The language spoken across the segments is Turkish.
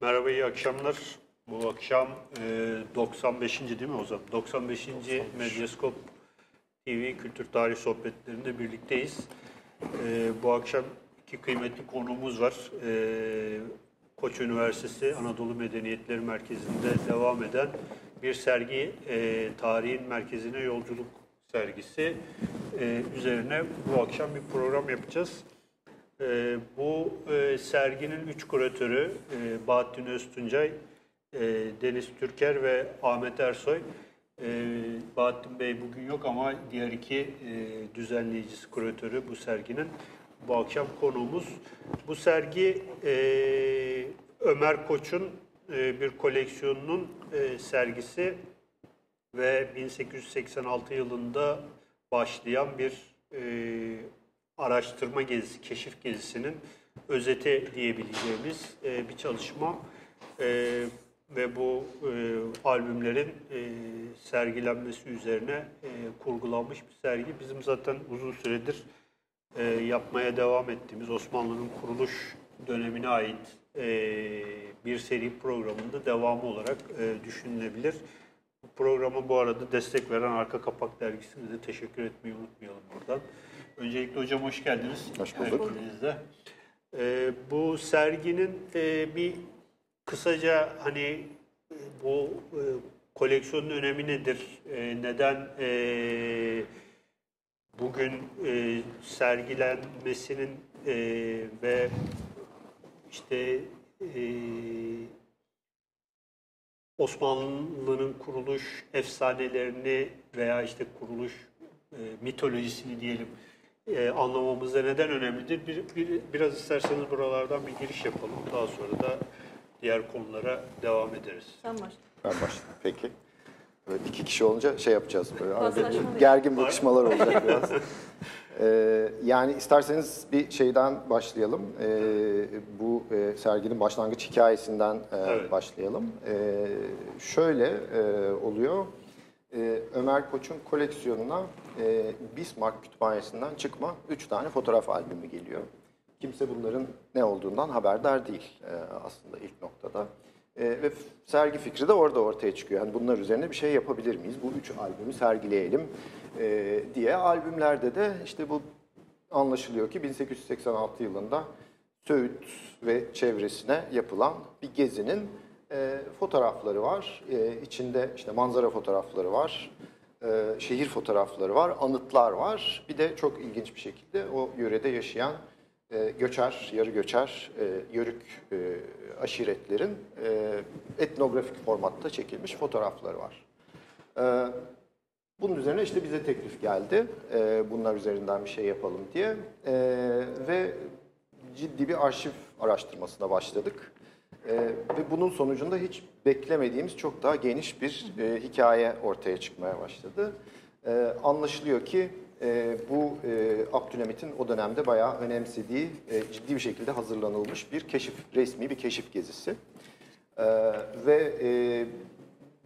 Merhaba, iyi akşamlar. Bu akşam e, 95. değil mi o zaman? 95. Medyaskop TV Kültür Tarih Sohbetlerinde birlikteyiz. E, bu akşam iki kıymetli konuğumuz var. E, Koç Üniversitesi Anadolu Medeniyetleri Merkezi'nde devam eden bir sergi, e, Tarihin Merkezine Yolculuk sergisi e, üzerine bu akşam bir program yapacağız. Ee, bu e, serginin üç kuratörü e, Bahattin Öztuncay, e, Deniz Türker ve Ahmet Ersoy. E, Bahattin Bey bugün yok ama diğer iki e, düzenleyicisi, kuratörü bu serginin bu akşam konuğumuz. Bu sergi e, Ömer Koç'un e, bir koleksiyonunun e, sergisi ve 1886 yılında başlayan bir e, araştırma gezisi, keşif gezisinin özeti diyebileceğimiz e, bir çalışma E, ve bu e, albümlerin e, sergilenmesi üzerine e, kurgulanmış bir sergi. Bizim zaten uzun süredir e, yapmaya devam ettiğimiz Osmanlı'nın kuruluş dönemine ait e, bir seri programında devamı olarak e, düşünülebilir. Bu programa bu arada destek veren Arka Kapak Dergisi'ne de teşekkür etmeyi unutmayalım buradan. Öncelikle hocam hoş geldiniz. Hoş bulduk. Ee, bu serginin e, bir kısaca hani bu e, koleksiyonun önemi nedir? E, neden e, bugün e, sergilenmesinin e, ve işte e, Osmanlı'nın kuruluş efsanelerini veya işte kuruluş e, mitolojisini diyelim e, anlamamızda neden önemlidir? Bir, bir- biraz isterseniz buralardan bir giriş yapalım. Daha sonra da diğer konulara devam ederiz. Sen başla. Ben başlayayım. Peki. Böyle iki kişi olunca şey yapacağız böyle. Arada gergin bakışmalar olacak biraz. Ee, yani isterseniz bir şeyden başlayalım. Ee, bu e, serginin başlangıç hikayesinden e, Evet. başlayalım. Ee, şöyle e, oluyor. Ee, Ömer Koç'un koleksiyonuna e, Bismarck Kütüphanesi'nden çıkma üç tane fotoğraf albümü geliyor. Kimse bunların ne olduğundan haberdar değil e, aslında ilk noktada. E, ve sergi fikri de orada ortaya çıkıyor. Yani bunlar üzerine bir şey yapabilir miyiz? Bu üç albümü sergileyelim e, diye. Albümlerde de işte bu anlaşılıyor ki 1886 yılında Söğüt ve çevresine yapılan bir gezinin e, fotoğrafları var. E, içinde işte manzara fotoğrafları var, e, şehir fotoğrafları var, anıtlar var. Bir de çok ilginç bir şekilde o yörede yaşayan e, göçer, yarı göçer, e, yörük e, aşiretlerin e, etnografik formatta çekilmiş fotoğrafları var. E, bunun üzerine işte bize teklif geldi. E, bunlar üzerinden bir şey yapalım diye. E, ve ciddi bir arşiv araştırmasına başladık. E, ve bunun sonucunda hiç beklemediğimiz çok daha geniş bir e, hikaye ortaya çıkmaya başladı. E, anlaşılıyor ki e, bu e, Abdülhamit'in o dönemde bayağı önemsediği, e, ciddi bir şekilde hazırlanılmış bir keşif, resmi bir keşif gezisi. E, ve e,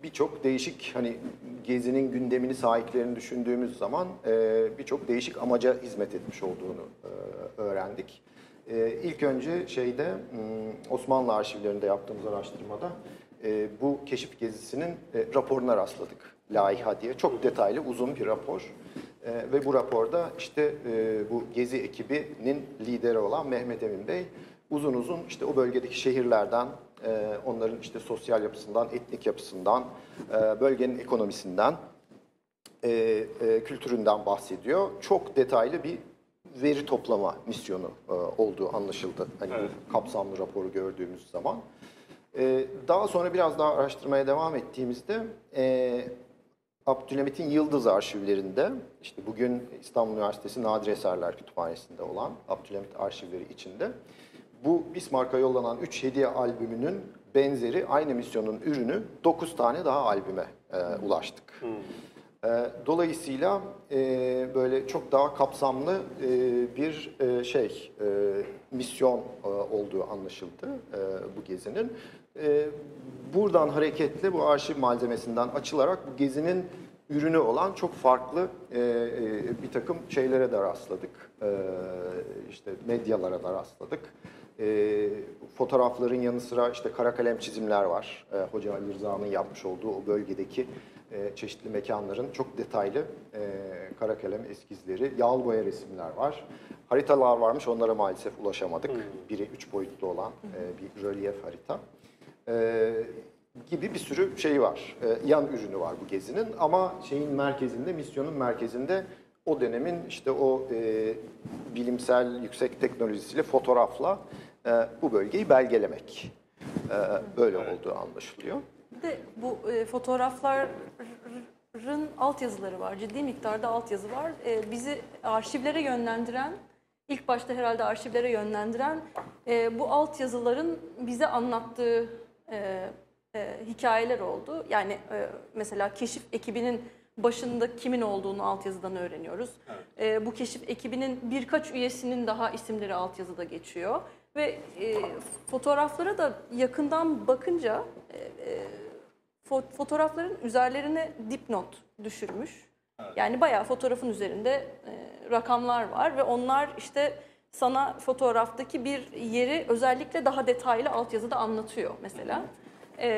birçok değişik hani gezinin gündemini sahiplerini düşündüğümüz zaman e, birçok değişik amaca hizmet etmiş olduğunu e, öğrendik. E, ilk önce şeyde hmm, Osmanlı arşivlerinde yaptığımız araştırmada e, bu keşif gezisinin e, raporuna rastladık. Laiha diye çok detaylı uzun bir rapor. E, ve bu raporda işte bu gezi ekibinin lideri olan Mehmet Emin Bey uzun uzun işte o bölgedeki şehirlerden, onların işte sosyal yapısından, etnik yapısından, bölgenin ekonomisinden, kültüründen bahsediyor. Çok detaylı bir veri toplama misyonu e, olduğu anlaşıldı. Hani Evet. kapsamlı raporu gördüğümüz zaman. E, daha sonra biraz daha araştırmaya devam ettiğimizde e, Abdülhamit'in Yıldız arşivlerinde, işte bugün İstanbul Üniversitesi Nadir Eserler Kütüphanesi'nde olan Abdülhamit arşivleri içinde bu Bismarck'a yollanan 3 hediye albümünün benzeri aynı misyonun ürünü 9 tane daha albüme e, ulaştık. E, dolayısıyla e, böyle çok daha kapsamlı e, bir e, şey misyon olduğu anlaşıldı bu gezinin. Buradan hareketle bu arşiv malzemesinden açılarak bu gezinin ürünü olan çok farklı bir takım şeylere de rastladık. İşte medyalara da rastladık. Fotoğrafların yanı sıra işte kara kalem çizimler var. E, Hoca Ali Rıza'nın yapmış olduğu o bölgedeki e, çeşitli mekanların çok detaylı e, kara kalem eskizleri, yağlı boya resimler var. Haritalar varmış, onlara maalesef ulaşamadık. Biri üç boyutlu olan e, bir rölyef harita. E, gibi bir sürü şey var. E, yan ürünü var bu gezinin ama şeyin merkezinde, misyonun merkezinde o dönemin işte o e, bilimsel yüksek teknolojisiyle fotoğrafla e, bu bölgeyi belgelemek. E, böyle olduğu anlaşılıyor. Bir de bu e, fotoğrafların altyazıları var. Ciddi miktarda altyazı var. E, bizi arşivlere yönlendiren, ilk başta herhalde arşivlere yönlendiren e, bu altyazıların bize anlattığı e, e, hikayeler oldu. Yani e, mesela keşif ekibinin başında kimin olduğunu altyazıdan öğreniyoruz. E, bu keşif ekibinin birkaç üyesinin daha isimleri altyazıda geçiyor. Ve e, fotoğraflara da yakından bakınca e, e, fo- fotoğrafların üzerlerine dipnot düşürmüş. Yani bayağı fotoğrafın üzerinde e, rakamlar var ve onlar işte sana fotoğraftaki bir yeri özellikle daha detaylı altyazıda anlatıyor mesela. E,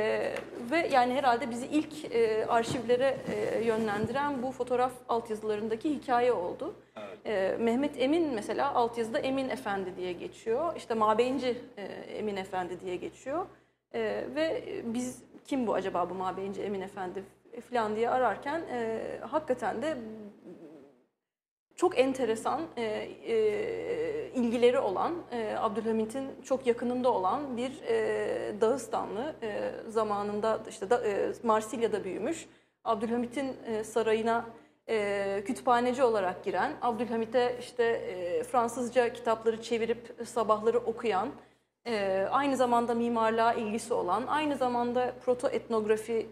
ve yani herhalde bizi ilk e, arşivlere e, yönlendiren bu fotoğraf altyazılarındaki hikaye oldu. E, Mehmet Emin mesela altyazıda Emin Efendi diye geçiyor. İşte Mabeyinci e, Emin Efendi diye geçiyor. E, ve biz kim bu acaba bu Mabeyinci Emin Efendi falan diye ararken e, hakikaten de çok enteresan e, e, ilgileri olan, e, Abdülhamit'in çok yakınında olan bir e, Dağıstanlı e, zamanında işte da, e, Marsilya'da büyümüş. Abdülhamit'in e, sarayına e, kütüphaneci olarak giren, Abdülhamit'e işte e, Fransızca kitapları çevirip sabahları okuyan, e, aynı zamanda mimarlığa ilgisi olan, aynı zamanda proto etnografiye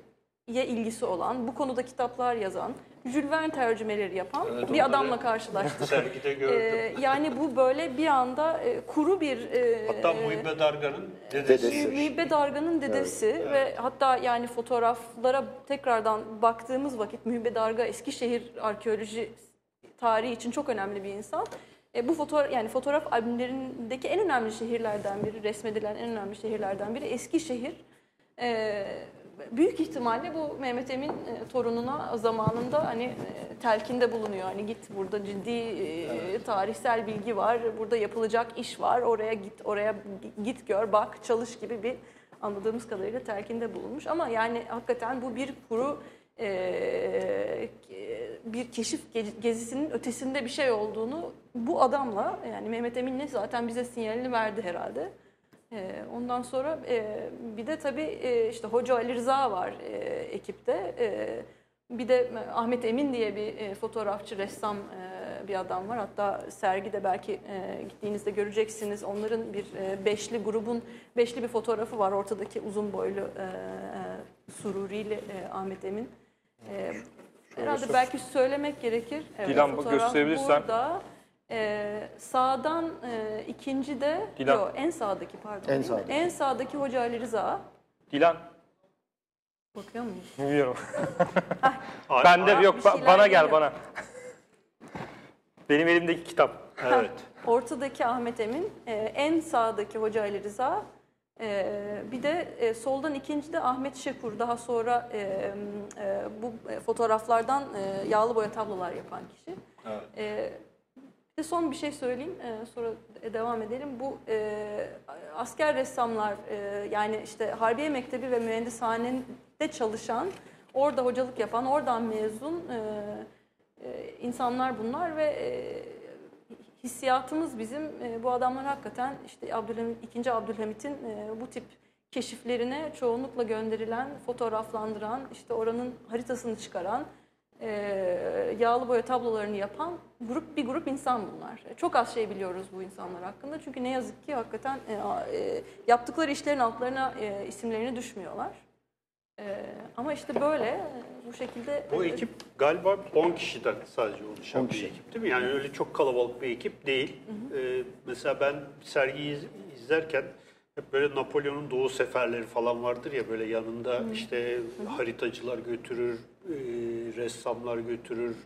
ilgisi olan, bu konuda kitaplar yazan, Jules Verne tercümeleri yapan Evet, bir adamla karşılaştık. Sergide gördüm. Ee, yani bu böyle bir anda e, kuru bir e, Hatta Muhibbe Dargan'ın dedesi. Dedesi. Mühibbe Darga'nın dedesi ve hatta yani fotoğraflara tekrardan baktığımız vakit Mühibbe Darga Eskişehir arkeoloji tarihi için çok önemli bir insan. E, bu fotoğraf yani fotoğraf albümlerindeki en önemli şehirlerden biri, resmedilen en önemli şehirlerden biri Eskişehir. E, büyük ihtimalle bu Mehmet Emin e, torununa zamanında hani e, telkinde bulunuyor. Hani git burada ciddi e, tarihsel bilgi var, burada yapılacak iş var. Oraya git, oraya git gör, bak, çalış gibi bir anladığımız kadarıyla telkinde bulunmuş. Ama yani hakikaten bu bir kuru bir keşif ge- gezisinin ötesinde bir şey olduğunu bu adamla yani Mehmet Emin'le zaten bize sinyalini verdi herhalde. Ondan sonra bir de tabii işte Hoca Ali Rıza var ekipte. Bir de Ahmet Emin diye bir fotoğrafçı, ressam bir adam var. Hatta sergide belki gittiğinizde göreceksiniz. Onların bir beşli grubun beşli bir fotoğrafı var. Ortadaki uzun boylu e, Ahmet Emin. E, Herhalde belki söylemek gerekir. Evet, Dilan, fotoğraf gösterebilirsen. Burada. Ee, sağdan e, ikinci de Dilan. yok en sağdaki pardon. En sağdaki. En sağdaki Hoca Ali Rıza. Dilan, Bakıyor muyuz? bilmiyorum. Ay- Bende ay- yok, ba- şeyler bana gel geliyor. bana. Benim elimdeki kitap. Evet. Ortadaki Ahmet Emin, e, en sağdaki Hoca Ali Rıza. E, bir de e, soldan ikinci de Ahmet Şekur. Daha sonra e, e, bu e, fotoğraflardan e, yağlı boya tablolar yapan kişi. Evet. E, bir de son bir şey söyleyeyim, e, sonra devam edelim. Bu e, asker ressamlar, e, yani işte Harbiye Mektebi ve Mühendishane'de çalışan, orada hocalık yapan, oradan mezun e, e, insanlar bunlar ve e, hissiyatımız bizim e, bu adamlar hakikaten işte Abdülhamit, 2. Abdülhamit'in e, bu tip keşiflerine çoğunlukla gönderilen, fotoğraflandıran, işte oranın haritasını çıkaran, e, yağlı boya tablolarını yapan grup bir grup insan bunlar. Çok az şey biliyoruz bu insanlar hakkında çünkü ne yazık ki hakikaten e, e, yaptıkları işlerin altlarına e, isimlerini düşmüyorlar. E, ama işte böyle e, bu şekilde Bu e, ekip galiba 10 kişiden sadece oluşan 10 bir kişi. ekip değil mi? Yani öyle çok kalabalık bir ekip değil. Ee, mesela ben sergiyi iz- izlerken hep böyle Napolyon'un doğu seferleri falan vardır ya böyle yanında işte haritacılar götürür, e, ressamlar götürür,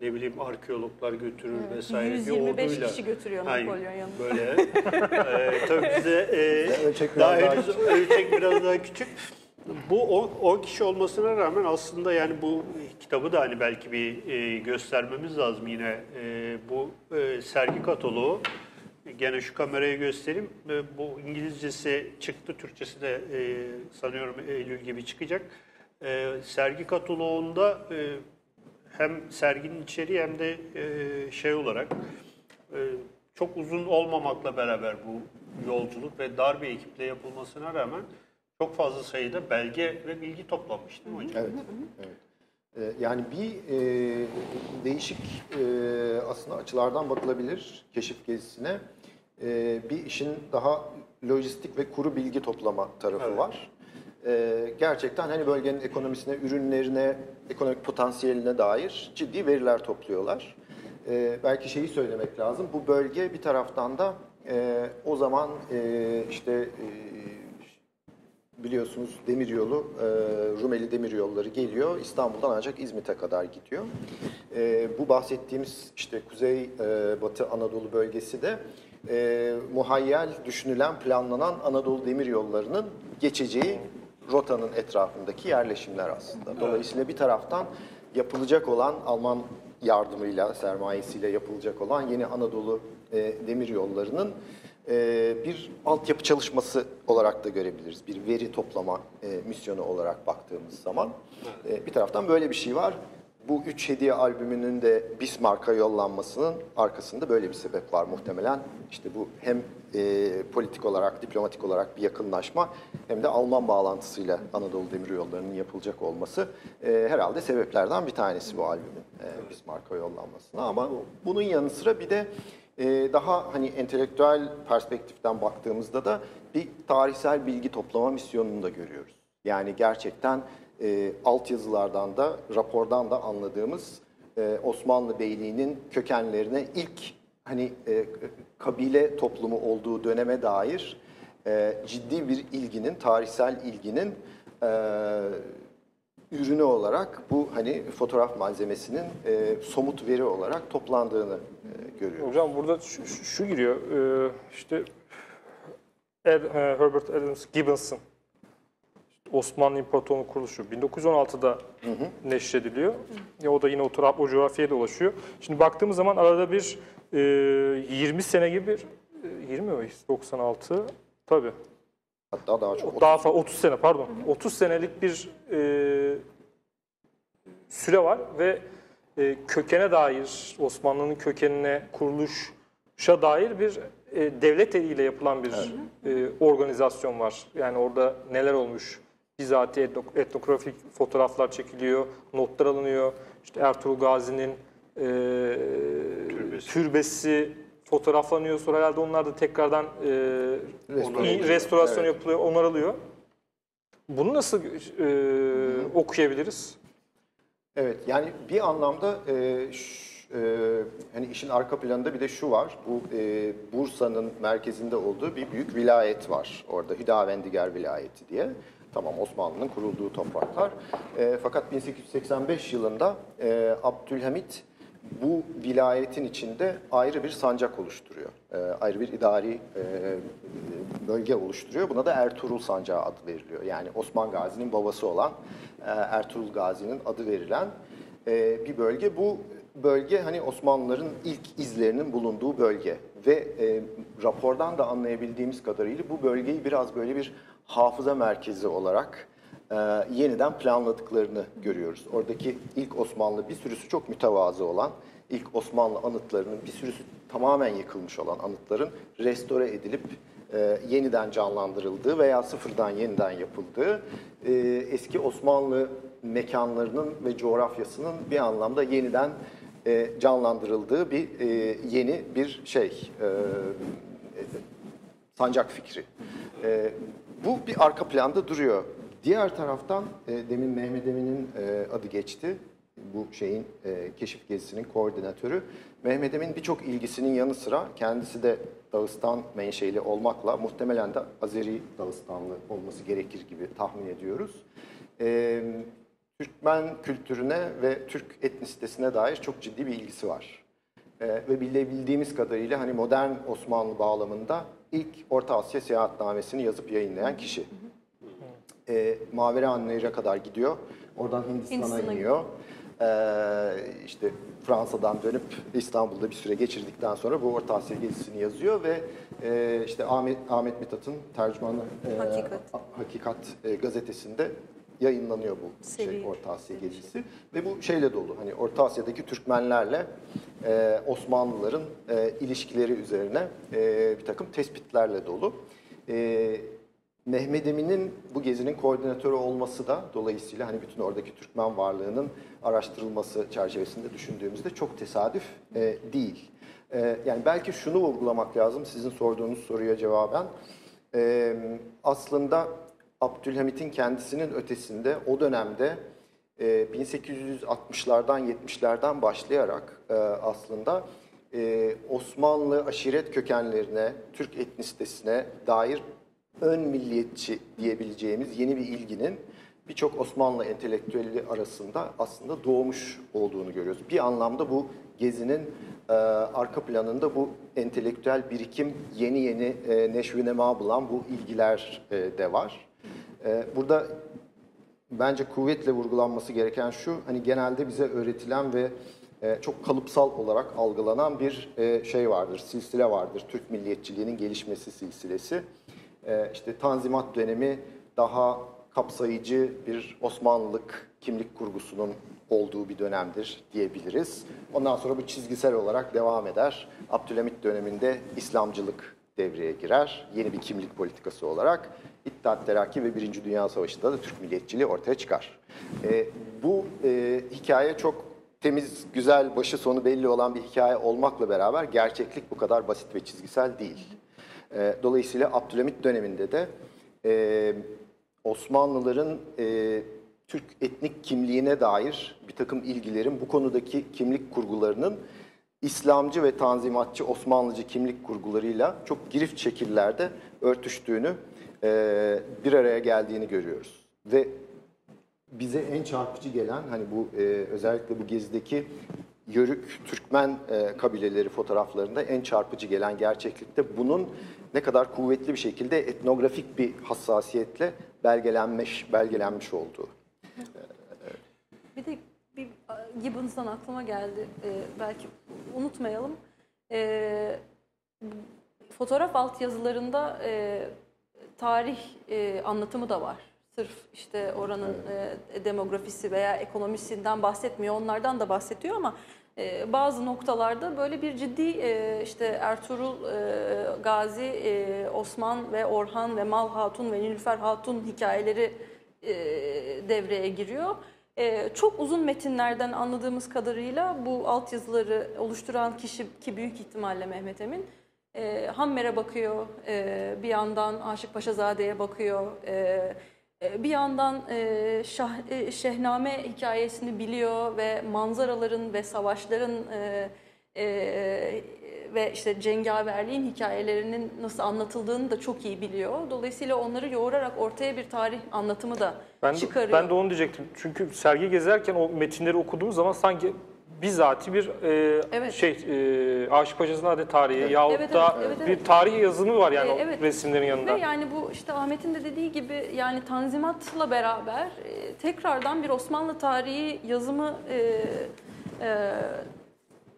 ne bileyim arkeologlar götürür vesaire. bir 125 orduyla. kişi götürüyor Napolyon yanında. Böyle. e, tabii bize e, daha henüz ölçek biraz daha küçük. Bu 10 kişi olmasına rağmen aslında yani bu kitabı da hani belki bir e, göstermemiz lazım yine. E, bu e, sergi kataloğu gene şu kameraya göstereyim. E, bu İngilizcesi çıktı, Türkçesi de e, sanıyorum Eylül gibi çıkacak. E, sergi kataloğunda e, hem serginin içeriği hem de e, şey olarak e, çok uzun olmamakla beraber bu yolculuk ve dar bir ekiple yapılmasına rağmen çok fazla sayıda belge ve bilgi toplanmış değil mi hocam? Evet. evet. Ee, Yani bir e, değişik e, aslında açılardan bakılabilir keşif gezisine. E, bir işin daha lojistik ve kuru bilgi toplama tarafı Evet. var. E, gerçekten hani bölgenin ekonomisine, ürünlerine, ekonomik potansiyeline dair ciddi veriler topluyorlar. E, belki şeyi söylemek lazım. Bu bölge bir taraftan da e, o zaman e, işte e, biliyorsunuz demiryolu, e, Rumeli demiryolları geliyor. İstanbul'dan ancak İzmit'e kadar gidiyor. E, bu bahsettiğimiz işte Kuzey e, Batı Anadolu bölgesi de e, muhayyel düşünülen, planlanan Anadolu demiryollarının geçeceği rotanın etrafındaki yerleşimler aslında. Dolayısıyla bir taraftan yapılacak olan Alman yardımıyla, sermayesiyle yapılacak olan yeni Anadolu e, demiryollarının e, bir altyapı çalışması olarak da görebiliriz. Bir veri toplama e, misyonu olarak baktığımız zaman. E, bir taraftan böyle bir şey var. Bu üç hediye albümünün de Bismarck'a yollanmasının arkasında böyle bir sebep var muhtemelen. İşte bu hem e, politik olarak, diplomatik olarak bir yakınlaşma hem de Alman bağlantısıyla Anadolu Demiryolları'nın yapılacak olması e, herhalde sebeplerden bir tanesi bu albümün e, Bismarck'a yollanmasına. Ama bunun yanı sıra bir de ee, daha hani entelektüel perspektiften baktığımızda da bir tarihsel bilgi toplama misyonunu da görüyoruz. Yani gerçekten e, altyazılardan da rapordan da anladığımız e, Osmanlı Beyliği'nin kökenlerine ilk hani e, kabile toplumu olduğu döneme dair e, ciddi bir ilginin, tarihsel ilginin e, ürünü olarak bu hani fotoğraf malzemesinin e, somut veri olarak toplandığını görüyoruz. Hocam burada şu, şu- giriyor. Ee, işte Ed, e, Herbert Adams Gibbons'ın işte Osmanlı İmparatorluğu kuruluşu 1916'da neşrediliyor. Ya o da yine o, taraf, o coğrafyaya dolaşıyor. Şimdi baktığımız zaman arada bir e, 20 sene gibi bir e, 20 mi? 96 tabii. Hatta daha çok. Daha fazla 30 sene pardon. 30 senelik bir e, süre var ve e, kökene dair Osmanlı'nın kökenine kuruluşa dair bir e, devlet eliyle yapılan bir e, organizasyon var. Yani orada neler olmuş? Bizatihi etno- etnografik fotoğraflar çekiliyor, notlar alınıyor. İşte Ertuğrul Gazi'nin e, Türbesi. türbesi fotoğraflanıyor. Sonra herhalde onlar da tekrardan e, ediliyor. restorasyon Evet. yapılıyor, onarılıyor. Bunu nasıl e, okuyabiliriz? Evet yani bir anlamda e, e, hani işin arka planında bir de şu var. Bu e, Bursa'nın merkezinde olduğu bir büyük vilayet var orada. Hüdavendigar vilayeti diye. Tamam Osmanlı'nın kurulduğu topraklar. E, fakat 1885 yılında e, Abdülhamit bu vilayetin içinde ayrı bir sancak oluşturuyor. E, ayrı bir idari e, bölge oluşturuyor. Buna da Ertuğrul Sancağı adı veriliyor. Yani Osman Gazi'nin babası olan e, Ertuğrul Gazi'nin adı verilen e, bir bölge. Bu bölge hani Osmanlıların ilk izlerinin bulunduğu bölge ve e, rapordan da anlayabildiğimiz kadarıyla bu bölgeyi biraz böyle bir hafıza merkezi olarak e, yeniden planladıklarını görüyoruz. Oradaki ilk Osmanlı bir sürüsü çok mütevazı olan, ilk Osmanlı anıtlarının bir sürüsü tamamen yıkılmış olan anıtların restore edilip e, yeniden canlandırıldığı veya sıfırdan yeniden yapıldığı e, eski Osmanlı mekanlarının ve coğrafyasının bir anlamda yeniden e, canlandırıldığı bir e, yeni bir şey e, sancak fikri. E, bu bir arka planda duruyor. Diğer taraftan e, demin Mehmet Emin'in e, adı geçti. Bu şeyin e, keşif gezisinin koordinatörü. Mehmet Emin birçok ilgisinin yanı sıra kendisi de Dağıstan menşeli olmakla muhtemelen de Azeri Dağıstanlı olması gerekir gibi tahmin ediyoruz. E, Türkmen kültürüne ve Türk etnisitesine dair çok ciddi bir ilgisi var. Ee, ve bilebildiğimiz kadarıyla hani modern Osmanlı bağlamında ilk Orta Asya seyahatnamesini yazıp yayınlayan kişi. Ee, Mavera Nehri'ne kadar gidiyor. Oradan Hindistan'a Hindistan'a iniyor. Ee, işte Fransa'dan dönüp İstanbul'da bir süre geçirdikten sonra bu Orta Asya gezisini yazıyor ve e, işte Ahmet, Ahmet Mithat'ın tercümanı e, Hakikat. Hakikat e, gazetesinde yayınlanıyor bu şey. Orta Asya gezisi ve bu şeyle dolu hani Orta Asya'daki Türkmenlerle e, Osmanlıların e, ilişkileri üzerine e, bir takım tespitlerle dolu. E, Mehmet Emin'in bu gezinin koordinatörü olması da dolayısıyla hani bütün oradaki Türkmen varlığının araştırılması çerçevesinde düşündüğümüzde çok tesadüf e, değil. E, yani belki şunu vurgulamak lazım sizin sorduğunuz soruya cevaben. E, aslında Abdülhamit'in kendisinin ötesinde o dönemde e, 1860'lardan 70'lerden başlayarak e, aslında e, Osmanlı aşiret kökenlerine, Türk etnisitesine dair ön milliyetçi diyebileceğimiz yeni bir ilginin birçok Osmanlı entelektüeli arasında aslında doğmuş olduğunu görüyoruz. Bir anlamda bu gezinin e, arka planında bu entelektüel birikim yeni yeni e, neşvinema bulan bu ilgiler e, de var. E, burada bence kuvvetle vurgulanması gereken şu, hani genelde bize öğretilen ve e, çok kalıpsal olarak algılanan bir e, şey vardır, silsile vardır. Türk milliyetçiliğinin gelişmesi silsilesi. E, işte Tanzimat dönemi daha kapsayıcı bir Osmanlılık kimlik kurgusunun olduğu bir dönemdir diyebiliriz. Ondan sonra bu çizgisel olarak devam eder. Abdülhamit döneminde İslamcılık devreye girer. Yeni bir kimlik politikası olarak İttihat Terakki ve Birinci Dünya Savaşı'nda da Türk milliyetçiliği ortaya çıkar. E, bu e, hikaye çok temiz, güzel, başı sonu belli olan bir hikaye olmakla beraber gerçeklik bu kadar basit ve çizgisel değil. E, dolayısıyla Abdülhamit döneminde de e, Osmanlıların e, Türk etnik kimliğine dair bir takım ilgilerin bu konudaki kimlik kurgularının İslamcı ve Tanzimatçı Osmanlıcı kimlik kurgularıyla çok girift şekillerde örtüştüğünü, e, bir araya geldiğini görüyoruz. Ve bize en çarpıcı gelen hani bu özellikle bu gezideki Yörük Türkmen kabileleri fotoğraflarında en çarpıcı gelen gerçeklikte bunun ne kadar kuvvetli bir şekilde etnografik bir hassasiyetle belgelenmiş belgelenmiş olduğu. Bir de bir Gibbons'dan aklıma geldi. Ee, belki unutmayalım. Ee, fotoğraf altyazılarında e, tarih e, anlatımı da var. Sırf işte oranın e, demografisi veya ekonomisinden bahsetmiyor. Onlardan da bahsediyor ama e, bazı noktalarda böyle bir ciddi e, işte Ertuğrul, e, Gazi, e, Osman ve Orhan ve Mal Hatun ve Nilüfer Hatun hikayeleri devreye giriyor. Çok uzun metinlerden anladığımız kadarıyla bu altyazıları oluşturan kişi ki büyük ihtimalle Mehmet Emin e, Hammer'e bakıyor, bir yandan Aşık Paşazade'ye bakıyor, bir yandan e, şah, e, Şehname hikayesini biliyor ve manzaraların ve savaşların e, e, ve işte cengaverliğin hikayelerinin nasıl anlatıldığını da çok iyi biliyor. Dolayısıyla onları yoğurarak ortaya bir tarih anlatımı da Ben çıkarıyor. ben de onu diyecektim. Çünkü sergi gezerken o metinleri okuduğum zaman sanki bizatihi bir e, Evet. şey e, Aşık Paşazade tarihi yahut Evet, da evet, evet, bir evet. tarih yazımı var yani E, o evet. resimlerin yanında. Ve yani bu işte Ahmet'in de dediği gibi yani Tanzimat'la beraber e, tekrardan bir Osmanlı tarihi yazımı e, e,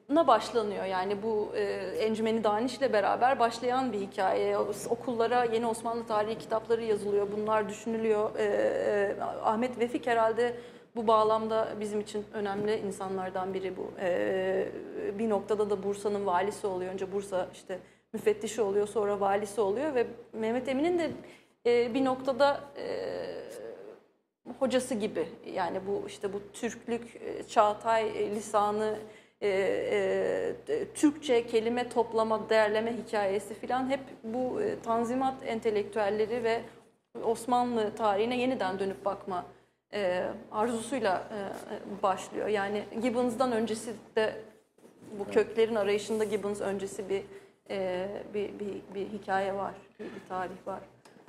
na başlanıyor. Yani bu e, Encümeni Daniş'le beraber başlayan bir hikaye. Okullara yeni Osmanlı tarihi kitapları yazılıyor. Bunlar düşünülüyor. E, e, Ahmet Vefik herhalde bu bağlamda bizim için önemli insanlardan biri bu. E, bir noktada da Bursa'nın valisi oluyor. Önce Bursa işte müfettişi oluyor, sonra valisi oluyor ve Mehmet Emin'in de e, bir noktada e, hocası gibi. Yani bu işte bu Türklük, e, Çağatay lisanı, e, e, Türkçe kelime toplama, değerleme hikayesi filan hep bu e, tanzimat entelektüelleri ve Osmanlı tarihine yeniden dönüp bakma e, arzusuyla e, başlıyor. Yani Gibbons'dan öncesi de bu köklerin arayışında Gibbons öncesi bir e, bir, bir, bir hikaye var, bir, bir tarih var.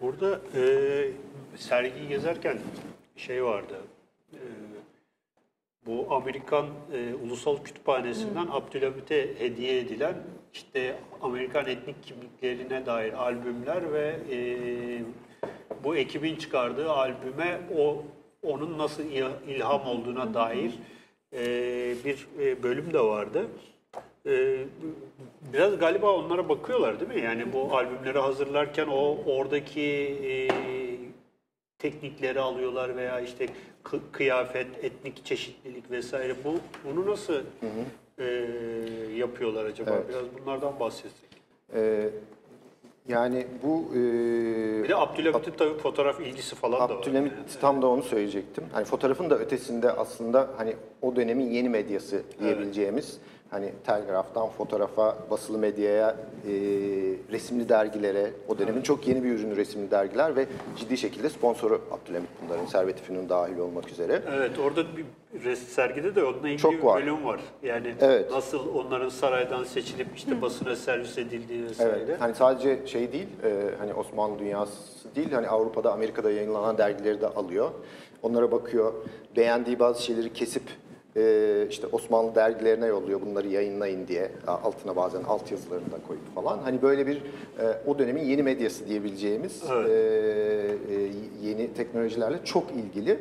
Burada e, sergiyi gezerken şey vardı. e, bu Amerikan e, Ulusal Kütüphanesi'nden Abdülhamit'e hediye edilen işte Amerikan etnik kimliklerine dair albümler ve e, bu ekibin çıkardığı albüme o onun nasıl il- ilham olduğuna dair e, bir e, bölüm de vardı. E, biraz galiba onlara bakıyorlar değil mi? Yani bu albümleri hazırlarken o oradaki e, teknikleri alıyorlar veya işte kı- kıyafet, etnik çeşitlilik vesaire. Bu bunu nasıl e, yapıyorlar acaba? Evet. Biraz bunlardan bahsetsek. Ee, yani bu e, Bir de Abdülhamit'in tabii fotoğraf ilgisi falan da var. Abdülhamit tam da onu söyleyecektim. Hani fotoğrafın da ötesinde aslında hani o dönemin yeni medyası diyebileceğimiz hani telgraftan fotoğrafa, basılı medyaya, e, resimli dergilere, o dönemin çok yeni bir ürünü resimli dergiler ve ciddi şekilde sponsoru Abdülhamit bunların, Servet-i Fünun dahil olmak üzere. Evet orada bir sergide de onunla ilgili Çok bir var. bölüm var. Yani Evet. nasıl onların saraydan seçilip işte basına servis edildiği vesaire. Evet, hani sadece şey değil, e, hani Osmanlı dünyası değil, hani Avrupa'da, Amerika'da yayınlanan dergileri de alıyor. Onlara bakıyor, beğendiği bazı şeyleri kesip e, işte Osmanlı dergilerine yolluyor bunları yayınlayın diye. Altına bazen altyazılarını da koyup falan. Hani böyle bir e, o dönemin yeni medyası diyebileceğimiz Evet. e, e, yeni teknolojilerle çok ilgili.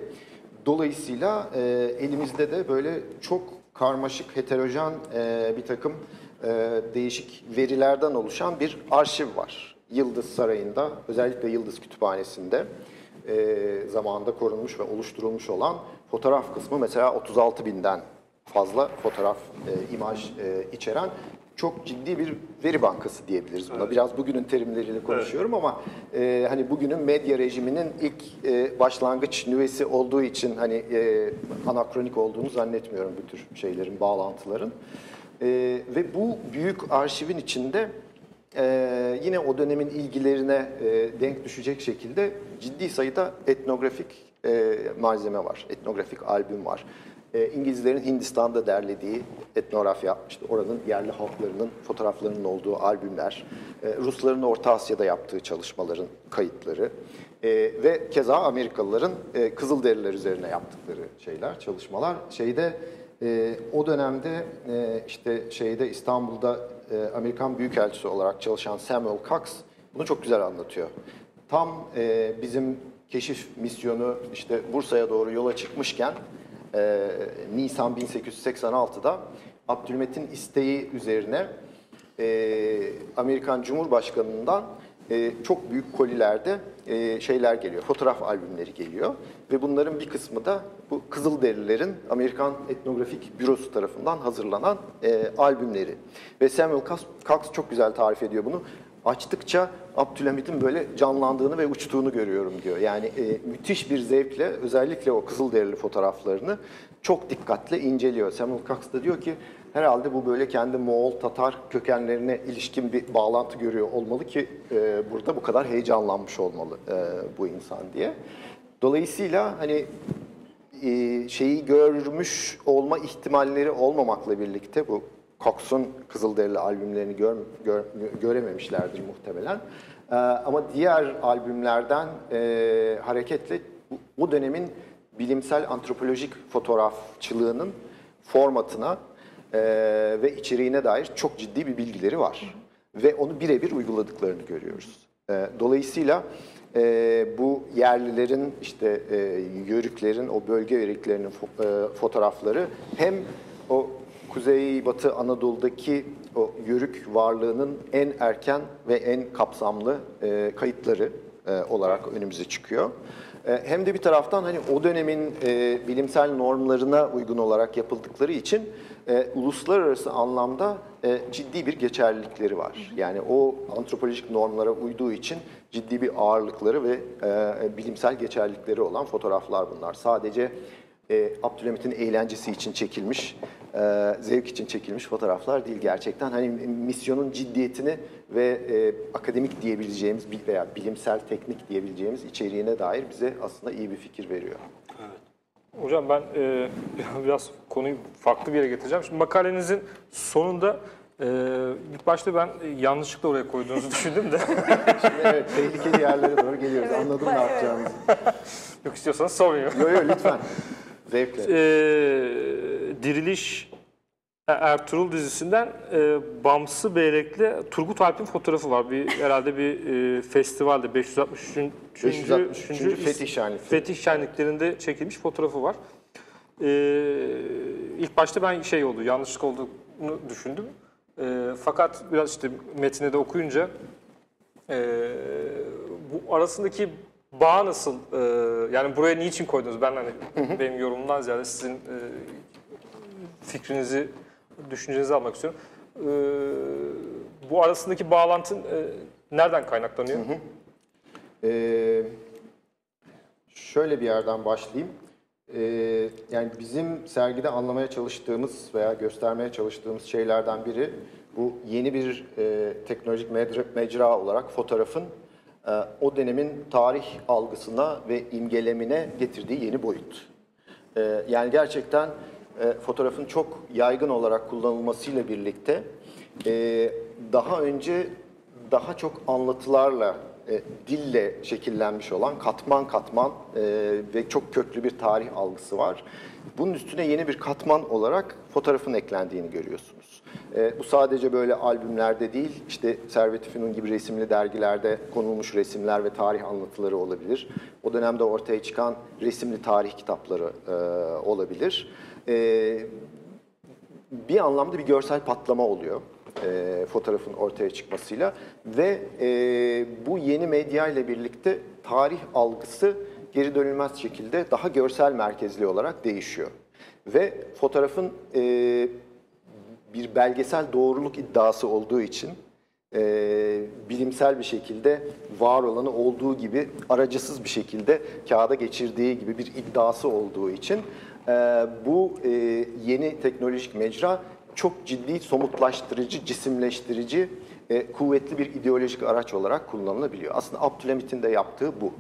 Dolayısıyla e, elimizde de böyle çok karmaşık, heterojen e, bir takım e, değişik verilerden oluşan bir arşiv var. Yıldız Sarayı'nda, özellikle Yıldız Kütüphanesi'nde e, zamanında korunmuş ve oluşturulmuş olan fotoğraf kısmı mesela 36 binden fazla fotoğraf, e, imaj e, içeren çok ciddi bir veri bankası diyebiliriz buna. Biraz bugünün terimleriyle konuşuyorum ama e, hani bugünün medya rejiminin ilk e, başlangıç nüvesi olduğu için hani e, anakronik olduğunu zannetmiyorum bu tür şeylerin, bağlantıların. E, ve bu büyük arşivin içinde e, yine o dönemin ilgilerine e, denk düşecek şekilde ciddi sayıda etnografik e, malzeme var, etnografik albüm var. E, İngilizlerin Hindistan'da derlediği etnografya, işte oranın yerli halklarının fotoğraflarının olduğu albümler, e, Rusların Orta Asya'da yaptığı çalışmaların kayıtları e, ve keza Amerikalıların e, Kızılderililer üzerine yaptıkları şeyler, çalışmalar. Şeyde e, o dönemde e, işte şeyde İstanbul'da e, Amerikan Büyükelçisi olarak çalışan Samuel Cox bunu çok güzel anlatıyor. Tam e, bizim keşif misyonu işte Bursa'ya doğru yola çıkmışken e, Nisan 1886'da Abdülmet'in isteği üzerine e, Amerikan Cumhurbaşkanı'ndan e, çok büyük kolilerde e, şeyler geliyor, fotoğraf albümleri geliyor. Ve bunların bir kısmı da bu Kızılderililerin Amerikan Etnografik Bürosu tarafından hazırlanan e, albümleri. Ve Samuel Cox, çok güzel tarif ediyor bunu. Açtıkça Abdülhamit'in böyle canlandığını ve uçtuğunu görüyorum diyor. Yani e, müthiş bir zevkle özellikle o Kızılderili fotoğraflarını çok dikkatle inceliyor. Samuel Cox da diyor ki herhalde bu böyle kendi Moğol, Tatar kökenlerine ilişkin bir bağlantı görüyor olmalı ki e, burada bu kadar heyecanlanmış olmalı e, bu insan diye. Dolayısıyla hani e, şeyi görmüş olma ihtimalleri olmamakla birlikte bu Cox'un Kızılderili albümlerini gör, gör- görememişlerdir muhtemelen. E, ama diğer albümlerden e, hareketle bu, dönemin bilimsel antropolojik fotoğrafçılığının formatına e, ve içeriğine dair çok ciddi bir bilgileri var. Ve onu birebir uyguladıklarını görüyoruz. E, dolayısıyla e, bu yerlilerin işte e, yörüklerin o bölge yörüklerinin fo- e, fotoğrafları hem o Kuzey Batı Anadolu'daki o yörük varlığının en erken ve en kapsamlı e, kayıtları e, olarak önümüze çıkıyor. E, hem de bir taraftan hani o dönemin e, bilimsel normlarına uygun olarak yapıldıkları için e, uluslararası anlamda e, ciddi bir geçerlilikleri var. Yani o antropolojik normlara uyduğu için ciddi bir ağırlıkları ve e, bilimsel geçerlilikleri olan fotoğraflar bunlar. Sadece e, Abdülhamit'in eğlencesi için çekilmiş, e, zevk için çekilmiş fotoğraflar değil gerçekten. Hani misyonun ciddiyetini ve e, akademik diyebileceğimiz veya bilimsel teknik diyebileceğimiz içeriğine dair bize aslında iyi bir fikir veriyor. Hocam ben e, biraz konuyu farklı bir yere getireceğim. Şimdi makalenizin sonunda e, ilk başta ben yanlışlıkla oraya koyduğunuzu düşündüm de. Şimdi evet tehlikeli yerlere doğru geliyoruz. Evet, Anladım ne evet. yapacağımızı. Yok istiyorsanız sormayın. Yok yok lütfen. Zevkle. e, Diriliş Ertuğrul dizisinden e, Bamsı Beyrek'le Turgut Alp'in fotoğrafı var. Bir herhalde bir e, festivalde 563. 563. Fetih Şenlikleri. Fetih Şenliklerinde çekilmiş fotoğrafı var. E, ilk başta ben şey oldu, yanlışlık olduğunu düşündüm. E, fakat biraz işte metni de okuyunca e, bu arasındaki bağ nasıl? e, yani buraya niçin koydunuz? Ben hani benim yorumumdan ziyade sizin e, fikrinizi, düşüncenizi almak istiyorum. E, bu arasındaki bağlantı e, nereden kaynaklanıyor? Ee, şöyle bir yerden başlayayım. Ee, yani bizim sergide anlamaya çalıştığımız veya göstermeye çalıştığımız şeylerden biri bu yeni bir e, teknolojik mecra, olarak fotoğrafın e, o dönemin tarih algısına ve imgelemine getirdiği yeni boyut. Ee, yani gerçekten e, fotoğrafın çok yaygın olarak kullanılmasıyla birlikte e, daha önce daha çok anlatılarla, e, dille şekillenmiş olan katman katman e, ve çok köklü bir tarih algısı var. Bunun üstüne yeni bir katman olarak fotoğrafın eklendiğini görüyorsunuz. E, bu sadece böyle albümlerde değil, işte Servet Fünun gibi resimli dergilerde konulmuş resimler ve tarih anlatıları olabilir. O dönemde ortaya çıkan resimli tarih kitapları e, olabilir. E, bir anlamda bir görsel patlama oluyor e, fotoğrafın ortaya çıkmasıyla ve e, bu yeni medya ile birlikte tarih algısı geri dönülmez şekilde daha görsel merkezli olarak değişiyor. Ve fotoğrafın e, bir belgesel doğruluk iddiası olduğu için e, bilimsel bir şekilde var olanı olduğu gibi aracısız bir şekilde kağıda geçirdiği gibi bir iddiası olduğu için e, bu e, yeni teknolojik mecra çok ciddi somutlaştırıcı, cisimleştirici, e, kuvvetli bir ideolojik araç olarak kullanılabiliyor. Aslında Abdülhamit'in de yaptığı bu.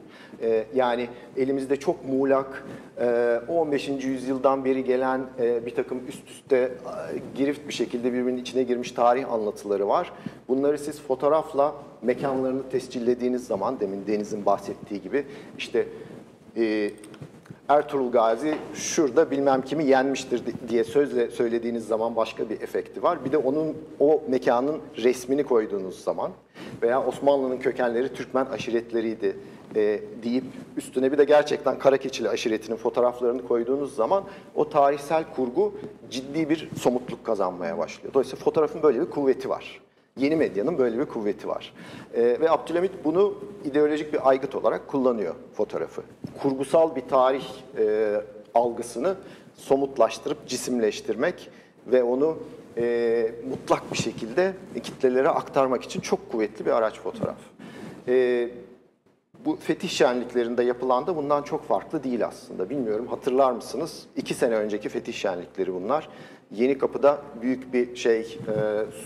E, yani elimizde çok muğlak, e, 15. yüzyıldan beri gelen e, bir takım üst üste e, girift bir şekilde birbirinin içine girmiş tarih anlatıları var. Bunları siz fotoğrafla mekanlarını tescillediğiniz zaman, demin Deniz'in bahsettiği gibi işte e, Ertuğrul Gazi şurada bilmem kimi yenmiştir diye sözle söylediğiniz zaman başka bir efekti var. Bir de onun o mekanın resmini koyduğunuz zaman veya Osmanlı'nın kökenleri Türkmen aşiretleriydi e, deyip üstüne bir de gerçekten Karakeçili aşiretinin fotoğraflarını koyduğunuz zaman o tarihsel kurgu ciddi bir somutluk kazanmaya başlıyor. Dolayısıyla fotoğrafın böyle bir kuvveti var. Yeni medyanın böyle bir kuvveti var. Ee, ve Abdülhamit bunu ideolojik bir aygıt olarak kullanıyor fotoğrafı. Kurgusal bir tarih e, algısını somutlaştırıp cisimleştirmek ve onu e, mutlak bir şekilde kitlelere aktarmak için çok kuvvetli bir araç fotoğraf. E, bu fetih şenliklerinde yapılan da bundan çok farklı değil aslında. Bilmiyorum hatırlar mısınız? İki sene önceki fetih şenlikleri bunlar. Yeni Kapı'da büyük bir şey, e,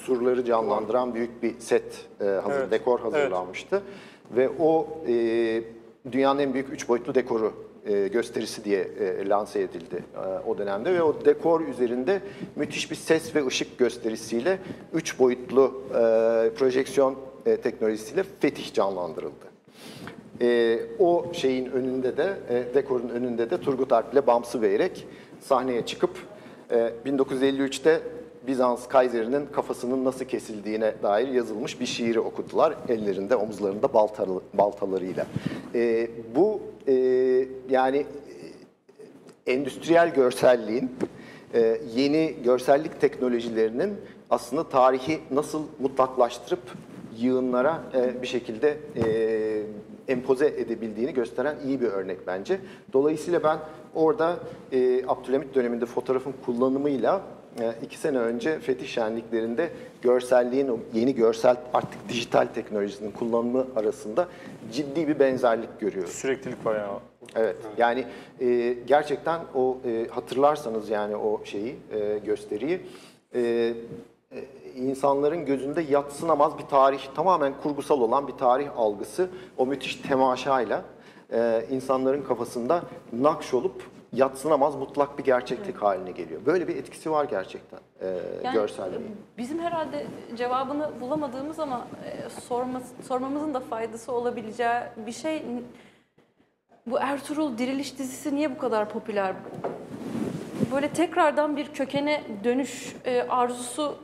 surları canlandıran büyük bir set, e, hazır, Evet, dekor hazırlanmıştı. Ve o e, dünyanın en büyük üç boyutlu dekoru e, gösterisi diye e, lanse edildi e, o dönemde. Ve o dekor üzerinde müthiş bir ses ve ışık gösterisiyle üç boyutlu e, projeksiyon e, teknolojisiyle fetih canlandırıldı. E, o şeyin önünde de, e, dekorun önünde de Turgut Alp ile Bamsı Beyrek sahneye çıkıp 1953'te Bizans Kayseri'nin kafasının nasıl kesildiğine dair yazılmış bir şiiri okudular. Ellerinde, omuzlarında baltalı, baltalarıyla. E, bu e, yani e, endüstriyel görselliğin, e, yeni görsellik teknolojilerinin aslında tarihi nasıl mutlaklaştırıp yığınlara e, bir şekilde e, empoze edebildiğini gösteren iyi bir örnek bence. Dolayısıyla ben orada e, Abdülhamit döneminde fotoğrafın kullanımıyla e, iki sene önce Fetih Şenliklerinde görselliğin, o yeni görsel artık dijital teknolojisinin kullanımı arasında ciddi bir benzerlik görüyoruz. Süreklilik var yani. Evet. Yani e, gerçekten o e, hatırlarsanız yani o şeyi e, gösteriyi e, insanların gözünde yatsınamaz bir tarih, tamamen kurgusal olan bir tarih algısı o müthiş temaşayla e, insanların kafasında nakş olup yatsınamaz mutlak bir gerçeklik haline geliyor. Böyle bir etkisi var gerçekten e, Yani görselliğin. Bizim herhalde cevabını bulamadığımız ama e, sorma, sormamızın da faydası olabileceği bir şey bu Ertuğrul Diriliş dizisi niye bu kadar popüler? böyle tekrardan bir kökene dönüş e, arzusu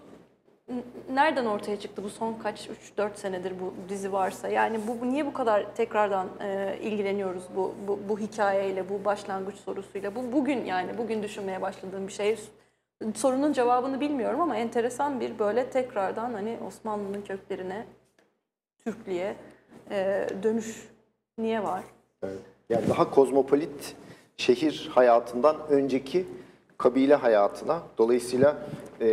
nereden ortaya çıktı bu son kaç 3-4 senedir bu dizi varsa? Yani bu, niye bu kadar tekrardan e, ilgileniyoruz bu, bu bu hikayeyle, bu başlangıç sorusuyla? Bu bugün yani bugün düşünmeye başladığım bir şey. Sorunun cevabını bilmiyorum ama enteresan bir böyle tekrardan hani Osmanlı'nın köklerine, Türklüğe e, dönüş niye var? Yani daha kozmopolit şehir hayatından önceki kabile hayatına dolayısıyla e,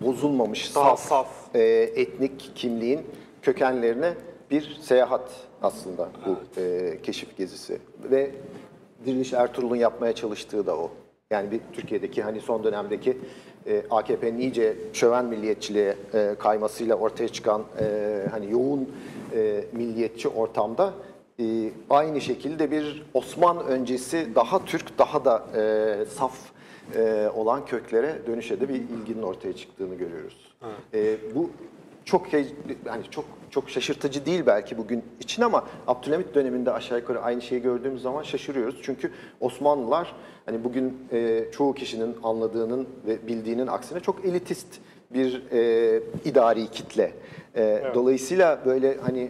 bozulmamış Daha saf, saf. e, etnik kimliğin kökenlerine bir seyahat aslında bu e, keşif gezisi ve Diriliş Ertuğrul'un yapmaya çalıştığı da o. Yani bir Türkiye'deki hani son dönemdeki e, AKP'nin iyice şöven milliyetçiliğe e, kaymasıyla ortaya çıkan e, hani yoğun e, milliyetçi ortamda e, aynı şekilde bir Osman öncesi daha Türk, daha da e, saf e, olan köklere dönüşe de bir ilginin ortaya çıktığını görüyoruz. E, bu çok hani çok çok şaşırtıcı değil belki bugün için ama Abdülhamit döneminde aşağı yukarı aynı şeyi gördüğümüz zaman şaşırıyoruz. Çünkü Osmanlılar hani bugün e, çoğu kişinin anladığının ve bildiğinin aksine çok elitist bir e, idari kitle. E, Dolayısıyla böyle hani e,